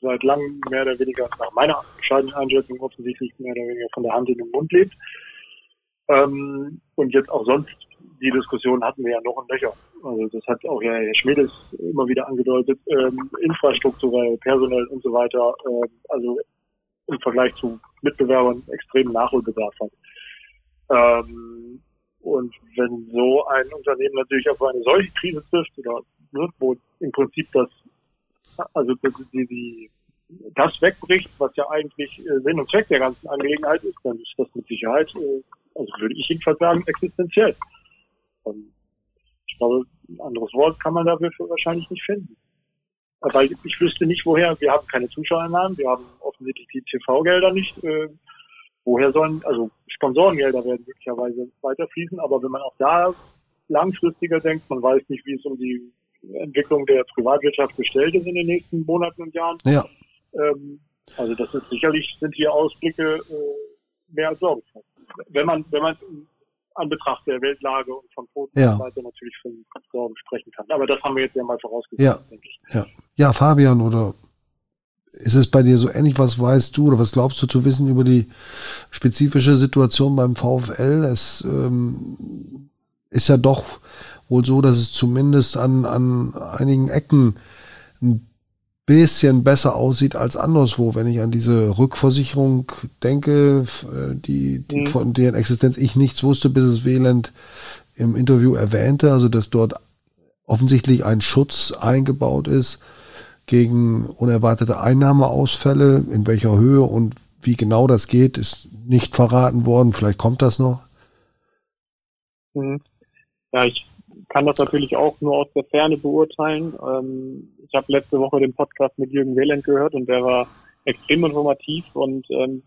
seit langem mehr oder weniger, nach meiner bescheidenen Einschätzung offensichtlich mehr oder weniger von der Hand in den Mund lebt. Ähm, und jetzt auch sonst, die Diskussion hatten wir ja noch ein Löcher. Also das hat auch ja Herr Schmedes immer wieder angedeutet, ähm, infrastrukturell, personell und so weiter, äh, also im Vergleich zu Mitbewerbern extrem Nachholbedarf hat. Ähm, und wenn so ein Unternehmen natürlich auf eine solche Krise trifft, oder ne, wo im Prinzip das, also die, die, das wegbricht, was ja eigentlich äh, Sinn und Zweck der ganzen Angelegenheit ist, dann ist das mit Sicherheit, äh, also würde ich jedenfalls sagen, existenziell. Ähm, ich glaube, ein anderes Wort kann man dafür wahrscheinlich nicht finden. Aber ich, wüsste nicht, woher. Wir haben keine Zuschauernamen, wir haben offensichtlich die TV-Gelder nicht. Äh, woher sollen, also Sponsorengelder werden möglicherweise weiterfließen, aber wenn man auch da langfristiger denkt, man weiß nicht, wie es um die Entwicklung der Privatwirtschaft gestellt ist in den nächsten Monaten und Jahren. Ja. Ähm, also das ist sicherlich sind hier Ausblicke äh, mehr als sorgenvoll. Wenn man, wenn man an Betracht der Weltlage und von Quoten ja. natürlich von Sorgen sprechen kann. Aber das haben wir jetzt ja mal vorausgesetzt, ja. denke ich. Ja. ja, Fabian oder ist es bei dir so ähnlich? Was weißt du oder was glaubst du zu wissen über die spezifische Situation beim VfL? Es ähm, ist ja doch wohl so, dass es zumindest an, an einigen Ecken ein bisschen besser aussieht als anderswo. Wenn ich an diese Rückversicherung denke, äh, die, die mhm. von deren Existenz ich nichts wusste, bis es Wieland im Interview erwähnte, also dass dort offensichtlich ein Schutz eingebaut ist gegen unerwartete Einnahmeausfälle. In welcher Höhe und wie genau das geht, ist nicht verraten worden. Vielleicht kommt das noch. Mhm. Ja, ich kann das natürlich auch nur aus der Ferne beurteilen. Ähm, ich habe letzte Woche den Podcast mit Jürgen Wehland gehört und der war extrem informativ und ähm,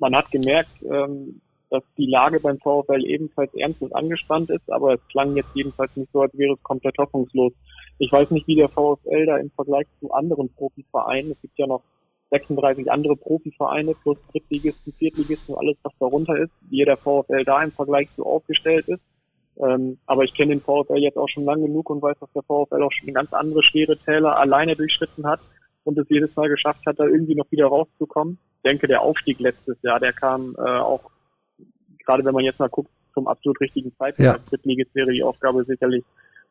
man hat gemerkt, ähm, dass die Lage beim VfL ebenfalls ernst und angespannt ist, aber es klang jetzt jedenfalls nicht so, als wäre es komplett hoffnungslos. Ich weiß nicht, wie der VfL da im Vergleich zu anderen Profivereinen, es gibt ja noch 36 andere Profivereine plus Drittligisten, Viertligisten, alles was darunter ist, wie der VfL da im Vergleich so aufgestellt ist. Ähm, aber ich kenne den VfL jetzt auch schon lang genug und weiß, dass der VfL auch schon ganz andere schwere Täler alleine durchschritten hat und es jedes Mal geschafft hat, da irgendwie noch wieder rauszukommen. Ich denke, der Aufstieg letztes Jahr, der kam äh, auch, gerade wenn man jetzt mal guckt, zum absolut richtigen Zeitpunkt. Ja. Als Drittligist wäre die Aufgabe sicherlich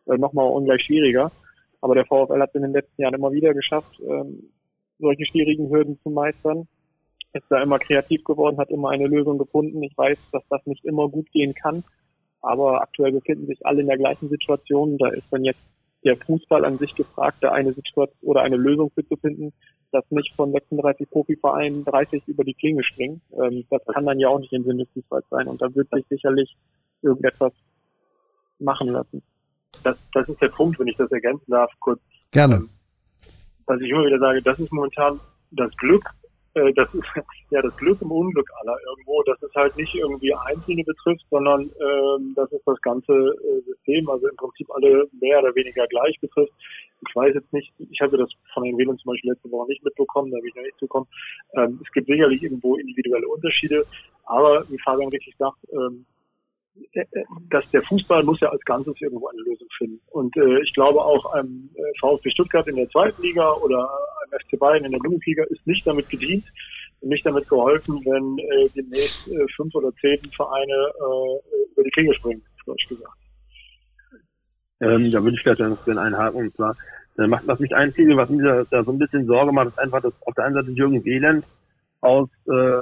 äh, nochmal ungleich schwieriger. Aber der VfL hat es in den letzten Jahren immer wieder geschafft, ähm, solche schwierigen Hürden zu meistern. Ist da immer kreativ geworden, hat immer eine Lösung gefunden. Ich weiß, dass das nicht immer gut gehen kann, aber aktuell befinden sich alle in der gleichen Situation. Da ist dann jetzt der Fußball an sich gefragt, da eine Situation oder eine Lösung für zu finden, dass nicht von 36 Profivereinen 30 über die Klinge springen. Ähm, das kann dann ja auch nicht im Sinne des Fußballs sein und da wird sich sicherlich irgendetwas machen lassen. Das, das ist der Punkt, wenn ich das ergänzen darf, kurz. Gerne. Ähm, was ich immer wieder sage, das ist momentan das Glück äh, das ist ja das Glück im Unglück aller irgendwo, dass es halt nicht irgendwie Einzelne betrifft, sondern ähm, dass es das ganze äh, System, also im Prinzip alle mehr oder weniger gleich betrifft. Ich weiß jetzt nicht, ich habe das von den Wählern zum Beispiel letzte Woche nicht mitbekommen, da habe ich noch nicht zukommen. Ähm, es gibt sicherlich irgendwo individuelle Unterschiede, aber wie Fabian richtig sagt, ähm, äh, äh, dass der Fußball muss ja als Ganzes irgendwo eine Lösung finden. Und äh, ich glaube auch einem äh, VfB Stuttgart in der zweiten Liga oder einem FC Bayern in der Bundesliga ist nicht damit gedient nicht damit geholfen, wenn äh, demnächst äh, fünf oder zehn Vereine äh, über die Klinge springen, deutsch gesagt. Ähm, da würde ich vielleicht noch gerne einhaken und zwar äh, macht was mich einzige, was mir da, da so ein bisschen Sorge macht, ist einfach, dass auf der einen Seite Jürgen Wieland aus äh,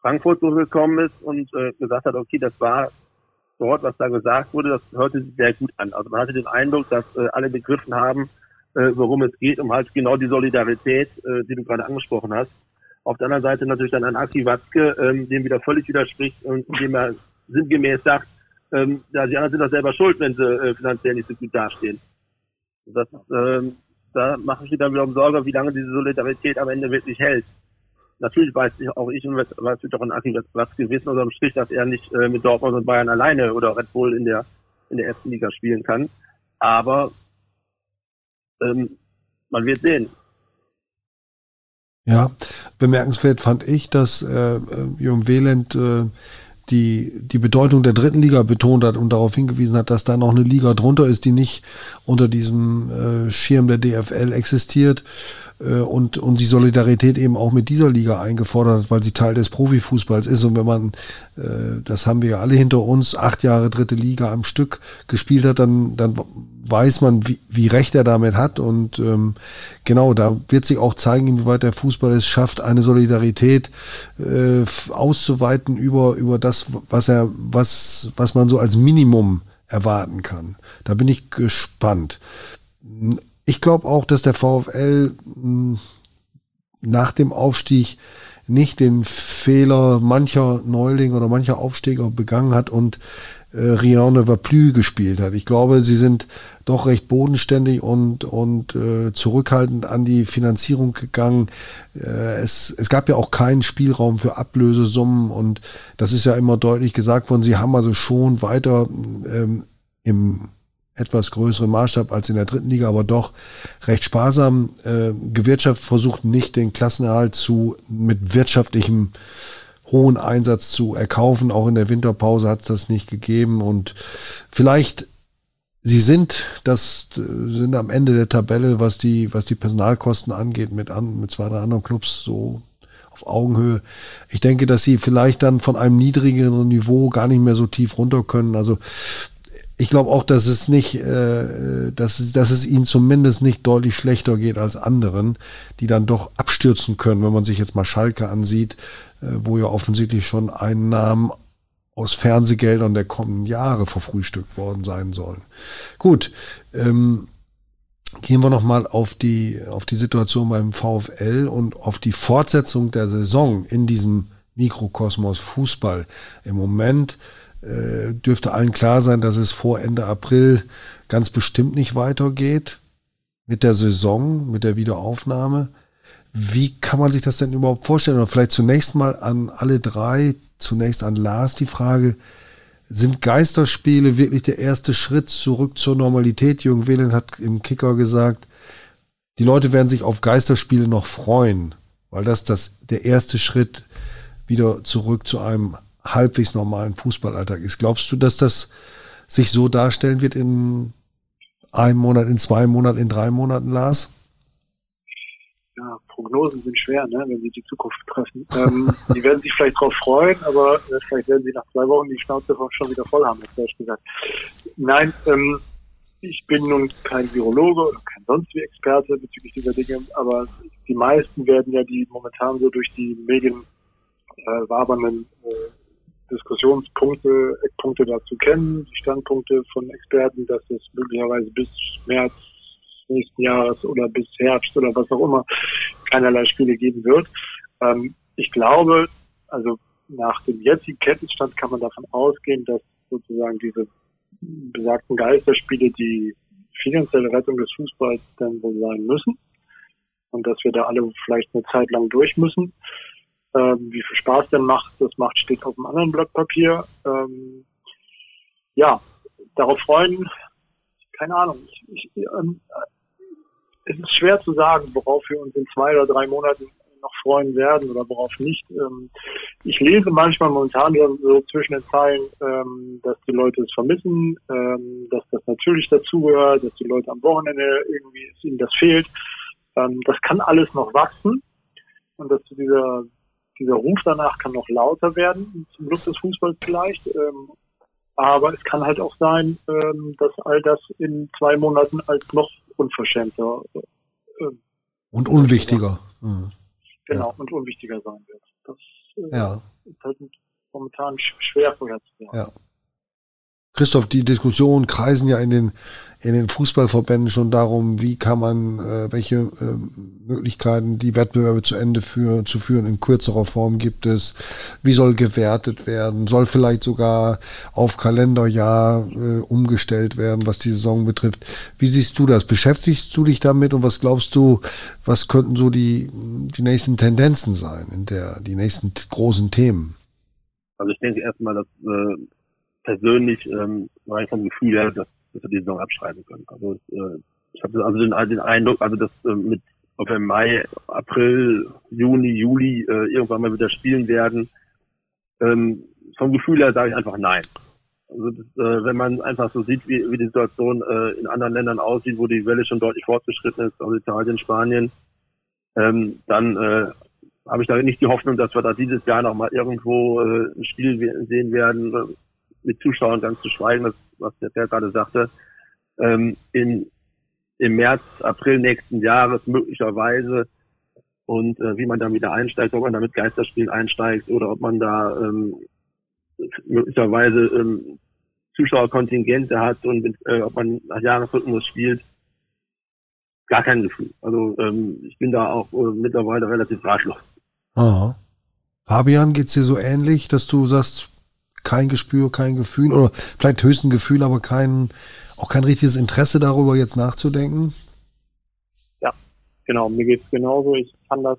Frankfurt so gekommen ist und äh, gesagt hat, okay, das war dort, was da gesagt wurde, das hörte sich sehr gut an. Also man hatte den Eindruck, dass äh, alle begriffen haben, äh, worum es geht, um halt genau die Solidarität, äh, die du gerade angesprochen hast. Auf der anderen Seite natürlich dann ein Aki Watzke, ähm, dem wieder völlig widerspricht und dem er sinngemäß sagt, ähm, ja, die anderen sind doch selber schuld, wenn sie äh, finanziell nicht so gut dastehen. Das, ähm, da mache ich mir dann wiederum Sorge, wie lange diese Solidarität am Ende wirklich hält natürlich weiß ich auch ich und weiß ich doch ein Aki was gewissen oder im Strich, dass er nicht äh, mit Dortmund und Bayern alleine oder Red Bull in der in der ersten Liga spielen kann. Aber ähm, man wird sehen. Ja, bemerkenswert fand ich, dass äh, äh Jürgen Wehland äh, die, die Bedeutung der dritten Liga betont hat und darauf hingewiesen hat, dass da noch eine Liga drunter ist, die nicht unter diesem äh, Schirm der DFL existiert und, und die Solidarität eben auch mit dieser Liga eingefordert weil sie Teil des Profifußballs ist. Und wenn man, äh, das haben wir ja alle hinter uns, acht Jahre dritte Liga am Stück gespielt hat, dann, dann weiß man, wie, wie recht er damit hat. Und ähm, genau, da wird sich auch zeigen, inwieweit der Fußball es schafft, eine Solidarität äh, auszuweiten über, über das, was er, was, was man so als Minimum erwarten kann. Da bin ich gespannt. Ich glaube auch, dass der VfL hm, nach dem Aufstieg nicht den Fehler mancher Neuling oder mancher Aufsteiger begangen hat und äh, Rien ne va plus gespielt hat. Ich glaube, sie sind doch recht bodenständig und, und äh, zurückhaltend an die Finanzierung gegangen. Äh, es, es gab ja auch keinen Spielraum für Ablösesummen und das ist ja immer deutlich gesagt worden. Sie haben also schon weiter ähm, im etwas größeren Maßstab als in der dritten Liga, aber doch recht sparsam äh, gewirtschaftet, versucht nicht den Klassenerhalt zu mit wirtschaftlichem hohen Einsatz zu erkaufen. Auch in der Winterpause hat es das nicht gegeben und vielleicht Sie sind, das sind am Ende der Tabelle, was die, was die Personalkosten angeht, mit, an, mit zwei, drei anderen Clubs so auf Augenhöhe. Ich denke, dass sie vielleicht dann von einem niedrigeren Niveau gar nicht mehr so tief runter können. Also ich glaube auch, dass es nicht, äh, dass, dass es ihnen zumindest nicht deutlich schlechter geht als anderen, die dann doch abstürzen können, wenn man sich jetzt mal Schalke ansieht, äh, wo ja offensichtlich schon Einnahmen aus Fernsehgeldern der kommenden Jahre verfrühstückt worden sein sollen. Gut, ähm, gehen wir nochmal auf die, auf die Situation beim VfL und auf die Fortsetzung der Saison in diesem Mikrokosmos Fußball. Im Moment äh, dürfte allen klar sein, dass es vor Ende April ganz bestimmt nicht weitergeht mit der Saison, mit der Wiederaufnahme. Wie kann man sich das denn überhaupt vorstellen? Oder vielleicht zunächst mal an alle drei, zunächst an Lars die Frage, sind Geisterspiele wirklich der erste Schritt zurück zur Normalität? Jürgen Wehlen hat im Kicker gesagt, die Leute werden sich auf Geisterspiele noch freuen, weil das, das der erste Schritt wieder zurück zu einem halbwegs normalen Fußballalltag ist. Glaubst du, dass das sich so darstellen wird in einem Monat, in zwei Monaten, in drei Monaten, Lars? Ja, Prognosen sind schwer, ne, wenn sie die Zukunft treffen. Ähm, die werden sich vielleicht darauf freuen, aber äh, vielleicht werden sie nach zwei Wochen die Schnauze schon wieder voll haben, als gesagt. Nein, ähm, ich bin nun kein Virologe oder kein sonst wie Experte bezüglich dieser Dinge, aber die meisten werden ja die momentan so durch die Medien äh, wabernden äh, Diskussionspunkte, Eckpunkte dazu kennen, die Standpunkte von Experten, dass es möglicherweise bis März nächsten Jahres oder bis Herbst oder was auch immer keinerlei Spiele geben wird. Ähm, ich glaube, also nach dem jetzigen Kettenstand kann man davon ausgehen, dass sozusagen diese besagten Geisterspiele die finanzielle Rettung des Fußballs dann wohl sein müssen und dass wir da alle vielleicht eine Zeit lang durch müssen. Ähm, wie viel Spaß denn macht, das macht, steht auf einem anderen Blatt Papier. Ähm, ja, darauf freuen, keine Ahnung. Ich, ich, ähm, es ist schwer zu sagen, worauf wir uns in zwei oder drei Monaten noch freuen werden oder worauf nicht. Ähm, ich lese manchmal momentan so zwischen den Zeilen, ähm, dass die Leute es vermissen, ähm, dass das natürlich dazugehört, dass die Leute am Wochenende irgendwie ihnen das fehlt. das kann alles noch wachsen und dass dieser dieser Ruf danach kann noch lauter werden, zum Glück des Fußballs vielleicht. aber es kann halt auch sein, dass all das in zwei Monaten als noch unverschämter äh, und unwichtiger. Mhm. Genau, ja. und unwichtiger sein wird. Das äh, ja. ist halt momentan schwer vorherzusagen. Ja. Christoph, die Diskussionen kreisen ja in den, in den Fußballverbänden schon darum, wie kann man, äh, welche äh, Möglichkeiten die Wettbewerbe zu Ende führen, zu führen in kürzerer Form gibt es, wie soll gewertet werden, soll vielleicht sogar auf Kalenderjahr äh, umgestellt werden, was die Saison betrifft. Wie siehst du das? Beschäftigst du dich damit und was glaubst du, was könnten so die, die nächsten Tendenzen sein, in der, die nächsten großen Themen? Also ich denke erstmal, dass äh, persönlich ähm, rein vom Gefühl her, dass, dass wir die Saison abschreiben können. Also äh, ich habe also den, den Eindruck, also dass äh, mit ob wir im Mai, April, Juni, Juli äh, irgendwann mal wieder spielen werden. Ähm, vom Gefühl her sage ich einfach nein. Also das, äh, wenn man einfach so sieht, wie, wie die Situation äh, in anderen Ländern aussieht, wo die Welle schon deutlich fortgeschritten ist, also Italien, Spanien, ähm, dann äh, habe ich da nicht die Hoffnung, dass wir da dieses Jahr noch mal irgendwo äh, ein Spiel sehen werden, mit Zuschauern ganz zu schweigen, das, was der Pär gerade sagte, ähm, in, im März, April nächsten Jahres möglicherweise und äh, wie man dann wieder einsteigt, ob man da mit Geisterspielen einsteigt oder ob man da ähm, möglicherweise ähm, Zuschauerkontingente hat und mit, äh, ob man nach Jahresrhythmus spielt. Gar kein Gefühl. Also ähm, ich bin da auch äh, mittlerweile relativ ratlos. Aha. Fabian, geht's dir so ähnlich, dass du sagst, kein Gespür, kein Gefühl oder vielleicht höchstens Gefühl, aber kein, auch kein richtiges Interesse darüber jetzt nachzudenken? Ja, genau, mir geht es genauso. Ich kann das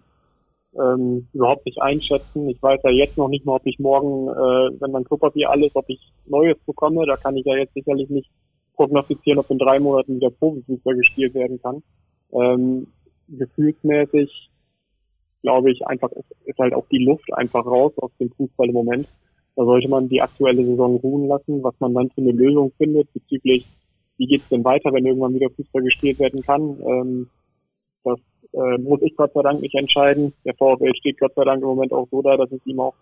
ähm, überhaupt nicht einschätzen. Ich weiß ja jetzt noch nicht mal, ob ich morgen, äh, wenn mein Klopapier alles, ob ich Neues bekomme. Da kann ich ja jetzt sicherlich nicht prognostizieren, ob in drei Monaten wieder Profifußball gespielt werden kann. Ähm, gefühlsmäßig glaube ich einfach, ist, ist halt auch die Luft einfach raus aus dem Fußball im Moment. Da sollte man die aktuelle Saison ruhen lassen, was man dann für eine Lösung findet bezüglich, wie geht es denn weiter, wenn irgendwann wieder Fußball gespielt werden kann. Ähm, das äh, muss ich Gott sei Dank nicht entscheiden. Der VfL steht Gott sei Dank im Moment auch so da, dass es ihm auch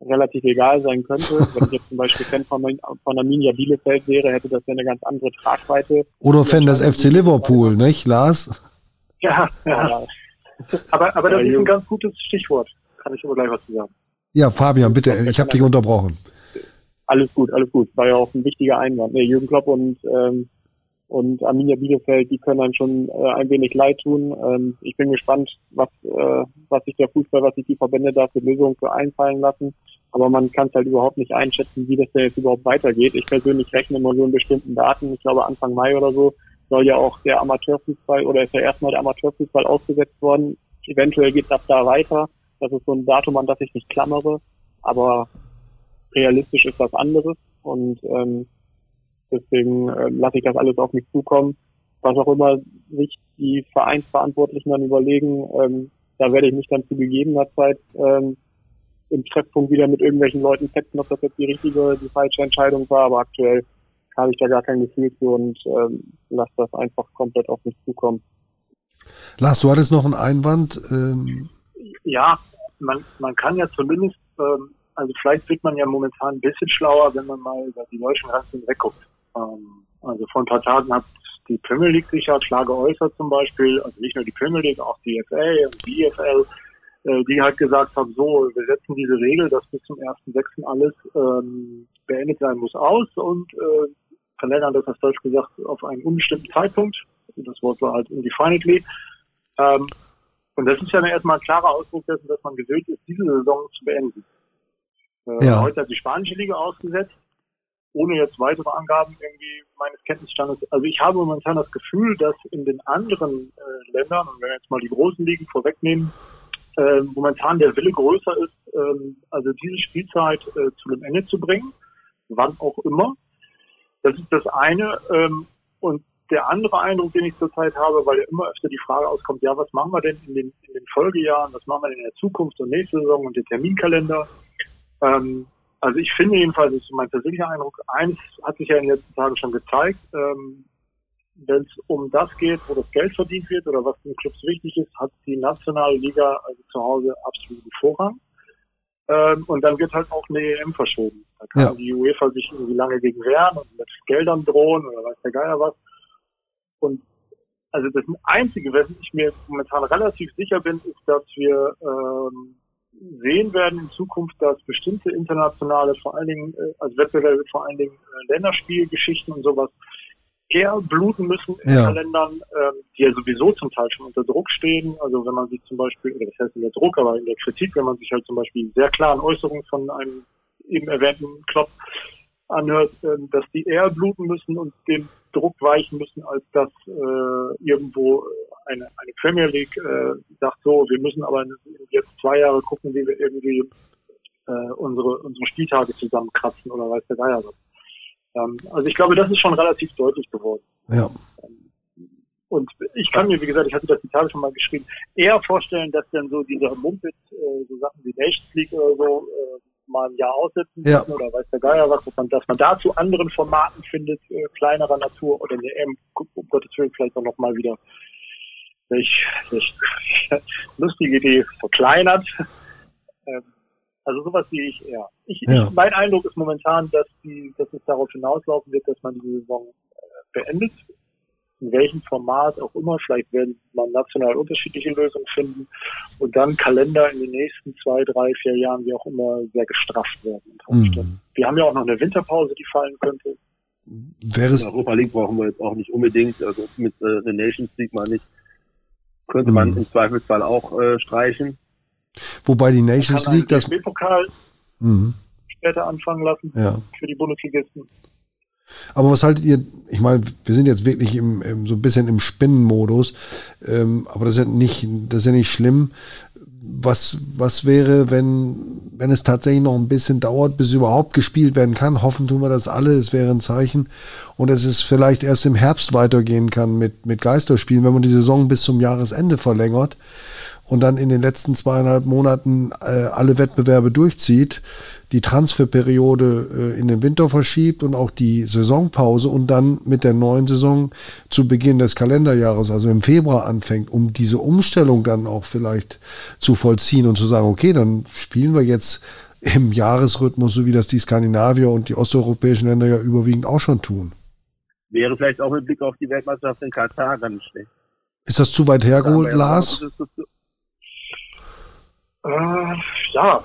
relativ egal sein könnte. Wenn ich jetzt zum Beispiel Fan von, von Arminia Bielefeld wäre, hätte das ja eine ganz andere Tragweite. Oder Fan des FC Liverpool, nicht, Lars? Ja, ja. Aber, aber das ist ein ganz gutes Stichwort. Kann ich aber gleich was zu sagen. Ja, Fabian, bitte, ich habe dich unterbrochen. Alles gut, alles gut. War ja auch ein wichtiger Einwand. Nee, Jürgen Klopp und, ähm, und Arminia Bielefeld, die können dann schon äh, ein wenig leid tun. Ähm, ich bin gespannt, was, äh, was sich der Fußball, was sich die Verbände da für Lösungen für einfallen lassen. aber man kann es halt überhaupt nicht einschätzen, wie das da jetzt überhaupt weitergeht. Ich persönlich rechne immer so in bestimmten Daten. Ich glaube, Anfang Mai oder so soll ja auch der Amateurfußball oder ist ja erstmal der Amateurfußball ausgesetzt worden. Eventuell geht es ab da weiter. Das ist so ein Datum, an das ich nicht klammere. Aber realistisch ist was anderes. Und ähm, deswegen äh, lasse ich das alles auf mich zukommen. Was auch immer sich die Vereinsverantwortlichen dann überlegen, ähm, da werde ich mich dann zu gegebener Zeit ähm, im Treffpunkt wieder mit irgendwelchen Leuten fetzen, ob das jetzt die richtige, die falsche Entscheidung war, aber aktuell habe ich da gar kein Gefühl für und ähm, lasse das einfach komplett auf mich zukommen. Lars, du hattest noch einen Einwand. Ähm ja, man, man kann ja zumindest, ähm, also vielleicht wird man ja momentan ein bisschen schlauer, wenn man mal über die deutschen Grenzen wegguckt. Ähm, also vor ein paar Tagen hat die Premier League sich ja klar geäußert zum Beispiel, also nicht nur die Premier League, auch die FA und die EFL, äh, die halt gesagt haben, so, wir setzen diese Regel, dass bis zum 1.6. alles ähm, beendet sein muss aus und äh, verlängern das auf Deutsch gesagt auf einen unbestimmten Zeitpunkt. Das Wort war halt indefinitely. Ähm, und das ist ja erstmal ein klarer Ausdruck dessen, dass man gewillt ist, diese Saison zu beenden. Äh, ja. Heute hat die spanische Liga ausgesetzt, ohne jetzt weitere Angaben irgendwie meines Kenntnisstandes. Also ich habe momentan das Gefühl, dass in den anderen äh, Ländern, und wenn wir jetzt mal die großen Ligen vorwegnehmen, äh, momentan der Wille größer ist, äh, also diese Spielzeit äh, zu einem Ende zu bringen, wann auch immer. Das ist das eine. Ähm, und der andere Eindruck, den ich zurzeit habe, weil ja immer öfter die Frage auskommt, ja, was machen wir denn in den, in den Folgejahren, was machen wir denn in der Zukunft und nächste Saison und den Terminkalender? Ähm, also ich finde jedenfalls, das ist mein persönlicher Eindruck, eins hat sich ja in den letzten Tagen schon gezeigt, ähm, wenn es um das geht, wo das Geld verdient wird oder was den Clubs wichtig ist, hat die nationale Liga also zu Hause absoluten Vorrang. Ähm, und dann wird halt auch eine EM verschoben. Da kann ja. die UEFA sich irgendwie lange gegen wehren und mit Geldern drohen oder weiß der Geier was. Und also das Einzige, wessen ich mir momentan relativ sicher bin, ist, dass wir ähm, sehen werden in Zukunft, dass bestimmte internationale, vor allen Dingen, äh, also Wettbewerbe, vor allen Dingen äh, Länderspielgeschichten und sowas, eher bluten müssen in ja. Kalendern, ähm, die ja sowieso zum Teil schon unter Druck stehen. Also wenn man sich zum Beispiel, oder das heißt in der Druck, aber in der Kritik, wenn man sich halt zum Beispiel sehr klaren Äußerungen von einem eben erwähnten Klopp anhört, äh, dass die eher bluten müssen und dem Druck weichen müssen, als dass äh, irgendwo eine, eine Premier League äh, sagt, so, wir müssen aber jetzt zwei Jahre gucken, wie wir irgendwie äh, unsere, unsere Spieltage zusammenkratzen oder weiß der Geier was. Ähm, also ich glaube, das ist schon relativ deutlich geworden. Ja. Ähm, und ich kann mir, wie gesagt, ich hatte das die Tage schon mal geschrieben, eher vorstellen, dass dann so diese Mumpit, äh, so Sachen wie Nations League oder so, äh, mal ein Jahr aussetzen ja. oder weiß der Geier was, dass man, dass man da zu anderen Formaten findet, äh, kleinerer Natur oder eine EM, um Gottes Willen vielleicht auch noch mal wieder sich, sich lustige Idee verkleinert. ähm, also sowas sehe ich eher. Ich, ja. ich, mein Eindruck ist momentan, dass die, dass es darauf hinauslaufen wird, dass man die Saison äh, beendet. In welchem Format auch immer. Vielleicht werden man national unterschiedliche Lösungen finden und dann Kalender in den nächsten zwei, drei, vier Jahren, wie auch immer, sehr gestrafft werden. Mhm. Wir haben ja auch noch eine Winterpause, die fallen könnte. Wäre es Europa League brauchen wir jetzt auch nicht unbedingt, also mit äh, der Nations League meine ich, könnte man mhm. im Zweifelsfall auch äh, streichen. Wobei die Nations League das. pokal mhm. später anfangen lassen ja. für die Bundesligisten. Aber was haltet ihr, ich meine, wir sind jetzt wirklich im, im so ein bisschen im Spinnenmodus, ähm, aber das ist ja nicht, das ist ja nicht schlimm. Was, was wäre, wenn, wenn es tatsächlich noch ein bisschen dauert, bis überhaupt gespielt werden kann? Hoffen tun wir das alle, es wäre ein Zeichen. Und es ist vielleicht erst im Herbst weitergehen kann mit, mit Geisterspielen, wenn man die Saison bis zum Jahresende verlängert und dann in den letzten zweieinhalb Monaten äh, alle Wettbewerbe durchzieht, die Transferperiode äh, in den Winter verschiebt und auch die Saisonpause und dann mit der neuen Saison zu Beginn des Kalenderjahres, also im Februar anfängt, um diese Umstellung dann auch vielleicht zu vollziehen und zu sagen, okay, dann spielen wir jetzt im Jahresrhythmus, so wie das die Skandinavier und die osteuropäischen Länder ja überwiegend auch schon tun. Wäre vielleicht auch mit Blick auf die Weltmeisterschaft in Katar ganz schlecht. Ist das zu weit hergeholt, Lars? Äh, ja,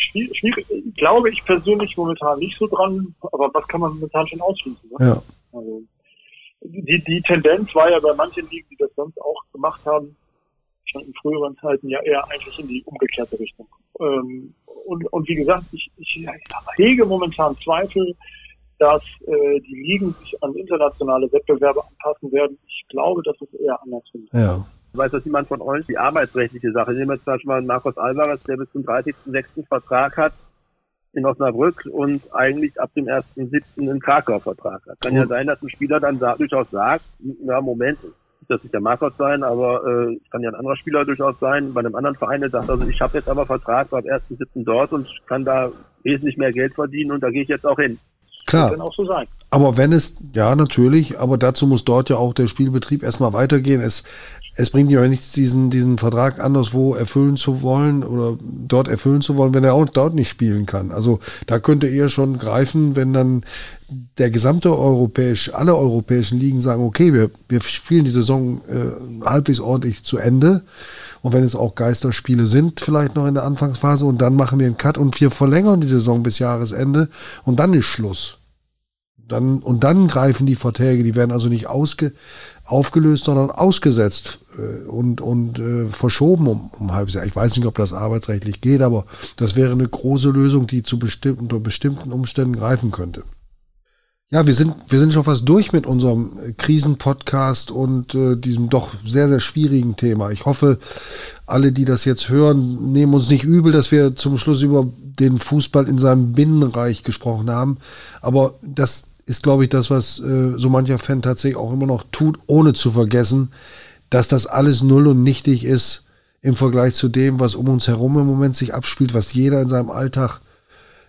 schwierig, glaube ich persönlich momentan nicht so dran, aber was kann man momentan schon ausschließen? Ne? Ja. Also, die, die Tendenz war ja bei manchen Ligen, die das sonst auch gemacht haben, schon in früheren Zeiten ja eher eigentlich in die umgekehrte Richtung. Ähm, und, und wie gesagt, ich, ich hege momentan Zweifel, dass äh, die Ligen sich an internationale Wettbewerbe anpassen werden. Ich glaube, dass es eher andersrum ist. Ja. Weiß das jemand von euch? Die arbeitsrechtliche Sache. Nehmen wir zum Beispiel mal Marcos Alvarez, der bis zum 30.06. Vertrag hat in Osnabrück und eigentlich ab dem 1.07. einen Krakau-Vertrag hat. Kann ja sein, dass ein Spieler dann da durchaus sagt, na Moment, das nicht der Marcos sein, aber äh, kann ja ein anderer Spieler durchaus sein, bei einem anderen Verein, der sagt, also ich habe jetzt aber Vertrag, ab 1.7. dort und kann da wesentlich mehr Geld verdienen und da gehe ich jetzt auch hin. Klar. Kann auch so sein. Aber wenn es, ja, natürlich, aber dazu muss dort ja auch der Spielbetrieb erstmal weitergehen. Es, es bringt ja nichts, diesen, diesen Vertrag anderswo erfüllen zu wollen oder dort erfüllen zu wollen, wenn er auch dort nicht spielen kann. Also da könnte eher schon greifen, wenn dann der gesamte europäisch, alle europäischen Ligen sagen, okay, wir, wir spielen die Saison äh, halbwegs ordentlich zu Ende. Und wenn es auch Geisterspiele sind, vielleicht noch in der Anfangsphase, und dann machen wir einen Cut und wir verlängern die Saison bis Jahresende und dann ist Schluss. Dann, und dann greifen die Verträge, die werden also nicht ausge, aufgelöst, sondern ausgesetzt äh, und, und äh, verschoben um, um halbes Jahr. Ich weiß nicht, ob das arbeitsrechtlich geht, aber das wäre eine große Lösung, die zu bestimmten, unter bestimmten Umständen greifen könnte. Ja, wir sind, wir sind schon fast durch mit unserem Krisenpodcast und äh, diesem doch sehr, sehr schwierigen Thema. Ich hoffe, alle, die das jetzt hören, nehmen uns nicht übel, dass wir zum Schluss über den Fußball in seinem Binnenreich gesprochen haben. Aber das ist, glaube ich, das, was äh, so mancher Fan tatsächlich auch immer noch tut, ohne zu vergessen, dass das alles null und nichtig ist im Vergleich zu dem, was um uns herum im Moment sich abspielt, was jeder in seinem Alltag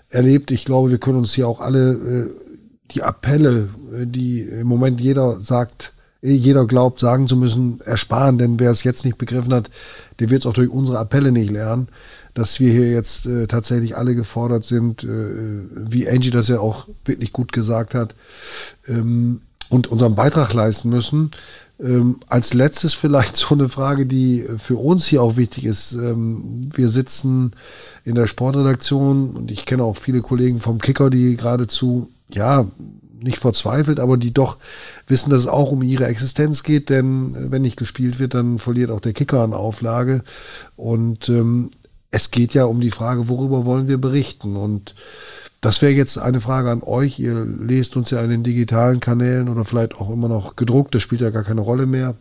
erlebt. Ich glaube, wir können uns hier auch alle äh, die Appelle, äh, die im Moment jeder sagt, jeder glaubt, sagen zu müssen, ersparen, denn wer es jetzt nicht begriffen hat, der wird es auch durch unsere Appelle nicht lernen, dass wir hier jetzt äh, tatsächlich alle gefordert sind, äh, wie Angie das ja auch wirklich gut gesagt hat, ähm, und unseren Beitrag leisten müssen. Ähm, als letztes vielleicht so eine Frage, die für uns hier auch wichtig ist. Ähm, wir sitzen in der Sportredaktion und ich kenne auch viele Kollegen vom Kicker, die geradezu ja, nicht verzweifelt, aber die doch wissen, dass es auch um ihre Existenz geht, denn äh, wenn nicht gespielt wird, dann verliert auch der Kicker an Auflage. Und ähm, es geht ja um die Frage, worüber wollen wir berichten? Und das wäre jetzt eine Frage an euch. Ihr lest uns ja in den digitalen Kanälen oder vielleicht auch immer noch gedruckt, das spielt ja gar keine Rolle mehr.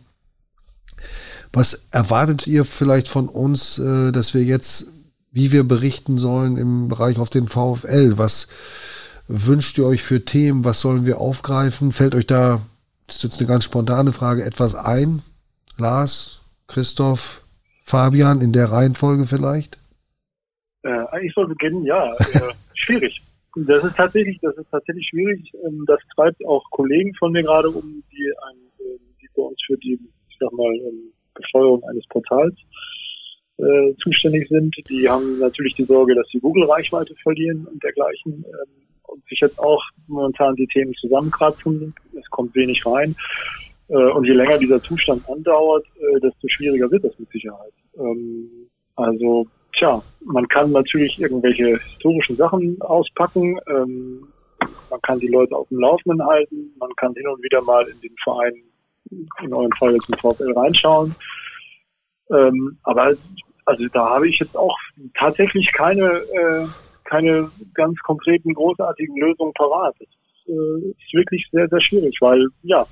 Was erwartet ihr vielleicht von uns, äh, dass wir jetzt, wie wir berichten sollen im Bereich auf den VfL? Was wünscht ihr euch für Themen? Was sollen wir aufgreifen? Fällt euch da, das ist jetzt eine ganz spontane Frage, etwas ein? Lars, Christoph, Fabian, in der Reihenfolge vielleicht? Äh, ich soll beginnen, ja. Äh, schwierig. Das ist tatsächlich, das ist tatsächlich schwierig. Ähm, das treibt auch Kollegen von mir gerade um, die, ein, äh, die bei uns für die, ich sag mal, ähm, Besteuerung eines Portals äh, zuständig sind. Die haben natürlich die Sorge, dass sie Google-Reichweite verlieren und dergleichen. Ähm, und sich jetzt auch momentan die Themen zusammenkratzen. Es kommt wenig rein. Äh, und je länger dieser Zustand andauert, äh, desto schwieriger wird das mit Sicherheit. Ähm, also, tja, man kann natürlich irgendwelche historischen Sachen auspacken. Ähm, man kann die Leute auf dem Laufenden halten. Man kann hin und wieder mal in den Verein, in eurem Fall jetzt im VfL reinschauen. Ähm, aber also da habe ich jetzt auch tatsächlich keine äh, keine ganz konkreten, großartigen Lösungen parat. Es äh, ist wirklich sehr, sehr schwierig, weil, ja,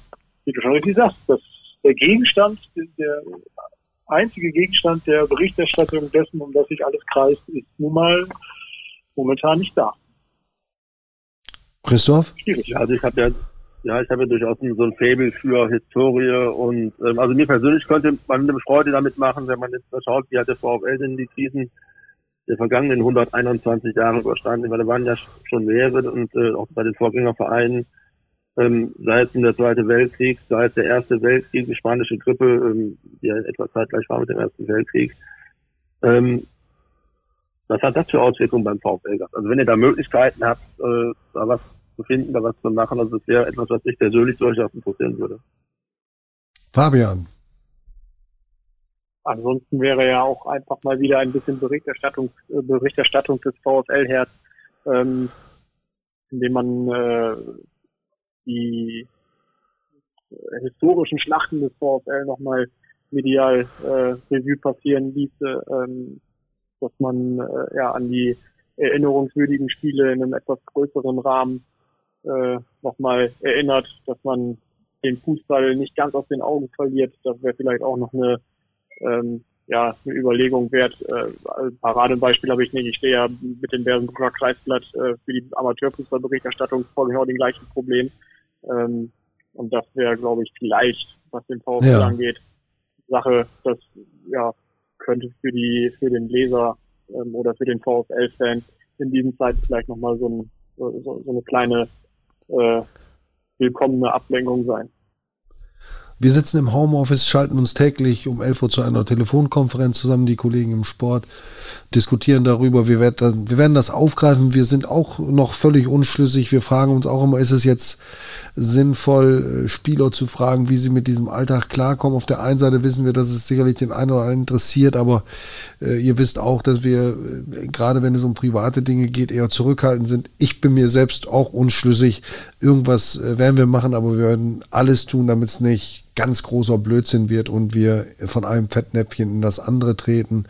wie du schon richtig sagst, dass der Gegenstand, der einzige Gegenstand der Berichterstattung dessen, um das sich alles kreist, ist nun mal momentan nicht da. Christoph? Schwierig. Also ich habe ja ja, ich habe ja durchaus so ein Faible für Historie und ähm, also mir persönlich könnte man eine Freude damit machen, wenn man jetzt mal schaut, wie hat der VfL denn die Krisen der vergangenen 121 Jahre überstanden. Weil da waren ja schon mehrere und äh, auch bei den Vorgängervereinen, ähm, sei es in Weltkrieg, sei es der Erste Weltkrieg, die spanische Grippe, ähm, die ja etwa zeitgleich war mit dem Ersten Weltkrieg. Ähm, was hat das für Auswirkungen beim VfL gehabt? Also wenn ihr da Möglichkeiten habt, äh, da was zu finden, da was zu machen, also das wäre etwas, was mich persönlich durchaus interessieren würde. Fabian. Ansonsten wäre ja auch einfach mal wieder ein bisschen Berichterstattung, äh, Berichterstattung des VfL her, ähm, indem man äh, die historischen Schlachten des VfL nochmal medial äh, Revue passieren ließe, ähm, dass man äh, ja an die erinnerungswürdigen Spiele in einem etwas größeren Rahmen äh, nochmal erinnert, dass man den Fußball nicht ganz aus den Augen verliert. Das wäre vielleicht auch noch eine, ähm, ja, eine Überlegung wert. Äh, Paradebeispiel habe ich nicht. Ich stehe ja mit dem Bersenbrucker Kreisblatt äh, für die Amateurfußballberichterstattung vor genau dem gleichen Problem. Ähm, und das wäre, glaube ich, vielleicht, was den VfL ja. angeht, Sache, das ja könnte für die für den Leser ähm, oder für den VfL-Fan in diesem Zeit vielleicht nochmal so, ein, so, so eine kleine äh, willkommene Ablenkung sein. Wir sitzen im Homeoffice, schalten uns täglich um 11 Uhr zu einer Telefonkonferenz zusammen, die Kollegen im Sport diskutieren darüber. Wir werden, wir werden das aufgreifen. Wir sind auch noch völlig unschlüssig. Wir fragen uns auch immer, ist es jetzt sinnvoll, äh, Spieler zu fragen, wie sie mit diesem Alltag klarkommen? Auf der einen Seite wissen wir, dass es sicherlich den einen oder anderen interessiert, aber äh, ihr wisst auch, dass wir, äh, gerade wenn es um private Dinge geht, eher zurückhaltend sind. Ich bin mir selbst auch unschlüssig. Irgendwas äh, werden wir machen, aber wir werden alles tun, damit es nicht ganz großer Blödsinn wird und wir von einem Fettnäpfchen in das andere treten.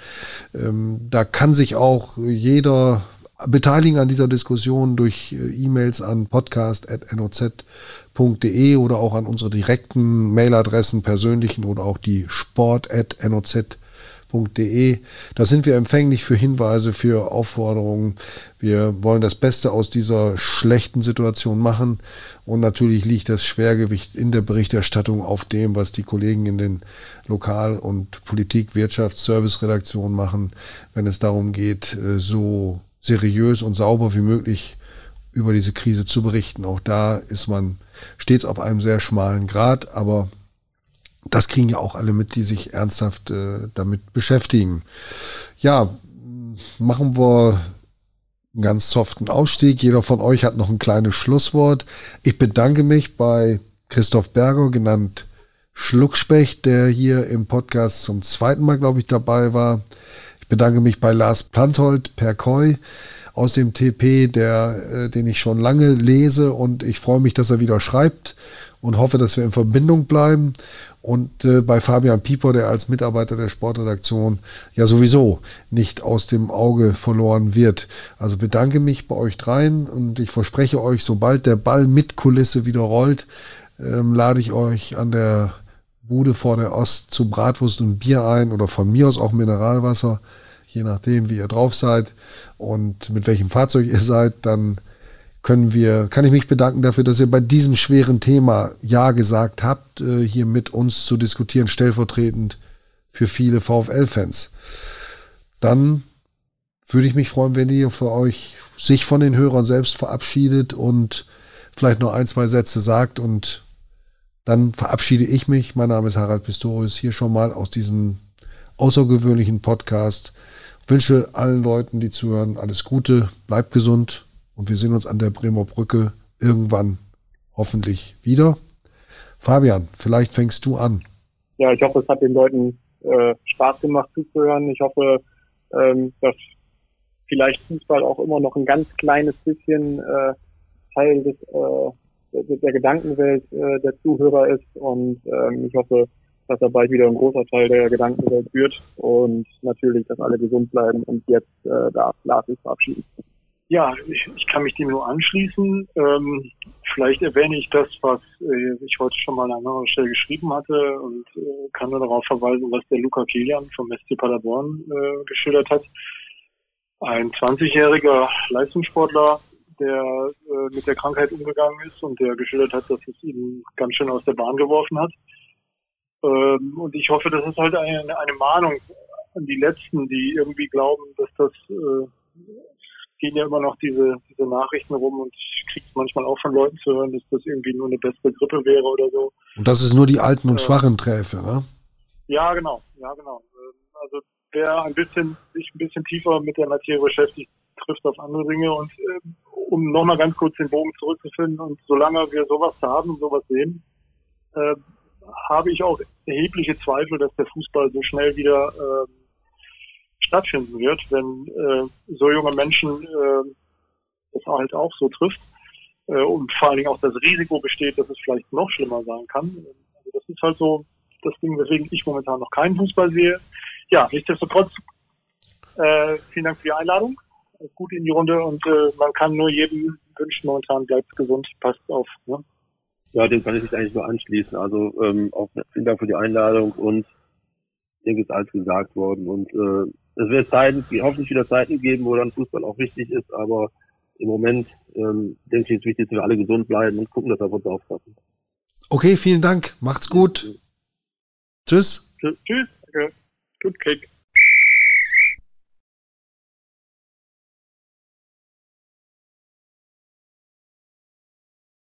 Ähm, da kann sich auch jeder beteiligen an dieser Diskussion durch äh, E-Mails an podcast.noz.de oder auch an unsere direkten Mailadressen, persönlichen oder auch die sport.noz.de podcast.de. Da sind wir empfänglich für Hinweise, für Aufforderungen. Wir wollen das Beste aus dieser schlechten Situation machen. Und natürlich liegt das Schwergewicht in der Berichterstattung auf dem, was die Kollegen in den Lokal- und Politik-, Wirtschafts-, Service-Redaktionen machen, wenn es darum geht, äh, so seriös und sauber wie möglich über diese Krise zu berichten. Auch da ist man stets auf einem sehr schmalen Grad, aber das kriegen ja auch alle mit, die sich ernsthaft äh, damit beschäftigen. Ja, machen wir einen ganz soften Ausstieg. Jeder von euch hat noch ein kleines Schlusswort. Ich bedanke mich bei Christoph Berger, genannt Schluckspecht, der hier im Podcast zum zweiten Mal, glaube ich, dabei war. Ich bedanke mich bei Lars Planthold per Koi aus dem TP, der, äh, den ich schon lange lese und ich freue mich, dass er wieder schreibt und hoffe, dass wir in Verbindung bleiben. Und äh, bei Fabian Pieper, der als Mitarbeiter der Sportredaktion ja sowieso nicht aus dem Auge verloren wird. Also bedanke mich bei euch dreien und ich verspreche euch, sobald der Ball mit Kulisse wieder rollt, ähm, lade ich euch an der Bude vor der Ost zu Bratwurst und Bier ein oder von mir aus auch Mineralwasser, je nachdem, wie ihr drauf seid und mit welchem Fahrzeug ihr seid, dann können wir, kann ich mich bedanken dafür, dass ihr bei diesem schweren Thema Ja gesagt habt, äh, hier mit uns zu diskutieren, stellvertretend für viele VfL-Fans. Dann würde ich mich freuen, wenn ihr für euch sich von den Hörern selbst verabschiedet und vielleicht noch ein, zwei Sätze sagt und dann verabschiede ich mich. Mein Name ist Harald Pistorius, hier schon mal aus diesem außergewöhnlichen Podcast. Wünsche allen Leuten, die zuhören, alles Gute, bleibt gesund und wir sehen uns an der Bremer Brücke irgendwann hoffentlich wieder. Fabian, vielleicht fängst du an. Ja, ich hoffe, es hat den Leuten äh, Spaß gemacht zuzuhören. Ich hoffe, ähm, dass vielleicht Fußball auch immer noch ein ganz kleines bisschen äh, Teil des, äh, der, Gedankenwelt äh, der Zuhörer ist. Und ähm, ich hoffe, dass er bald wieder ein großer Teil der Gedankenwelt wird. Und natürlich, dass alle gesund bleiben und jetzt äh, darf Lars sich verabschieden. Ja, ich, ich kann mich dem nur anschließen. Ähm, vielleicht erwähne ich das, was äh, ich heute schon mal an anderer Stelle geschrieben hatte und äh, kann nur darauf verweisen, was der Luca Kilian vom SC Paderborn äh, geschildert hat. Ein 20-jähriger Leistungssportler, der äh, mit der Krankheit umgegangen ist und der geschildert hat, dass es ihn ganz schön aus der Bahn geworfen hat. Ähm, und ich hoffe, das ist halt eine, eine Mahnung an die Letzten, die irgendwie glauben, dass das äh, gehen ja immer noch diese, diese Nachrichten rum und ich kriege manchmal auch von Leuten zu hören, dass das irgendwie nur eine bessere Grippe wäre oder so. Und das ist nur die alten und äh, schwachen Träfe, ne? Ja, genau, ja, genau. Ähm, also wer ein bisschen, sich ein bisschen tiefer mit der Materie beschäftigt, trifft auf andere Dinge und äh, um nochmal ganz kurz den Bogen zurückzufinden und solange wir sowas haben und sowas sehen, äh, habe ich auch erhebliche Zweifel, dass der Fußball so schnell wieder äh, stattfinden wird, wenn äh, so junge Menschen äh, das halt auch so trifft äh, und vor allen Dingen auch das Risiko besteht, dass es vielleicht noch schlimmer sein kann. Also das ist halt so das Ding, weswegen ich momentan noch keinen Fußball sehe. Ja, nichtsdestotrotz, äh, vielen Dank für die Einladung. Gut in die Runde und äh, man kann nur jedem wünschen, momentan bleibt gesund, passt auf. Ne? Ja, dem kann ich mich eigentlich nur anschließen. Also ähm, auch vielen Dank für die Einladung und ich denke, ist alles gesagt worden. Und äh, es wird Zeiten, hoffentlich wieder Zeiten geben, wo dann Fußball auch wichtig ist, aber im Moment ähm, denke ich, es ist wichtig, dass wir alle gesund bleiben und gucken, dass wir auf uns aufpassen. Okay, vielen Dank. Macht's gut. Tschüss. Tschüss. Tschüss. Gut Kick.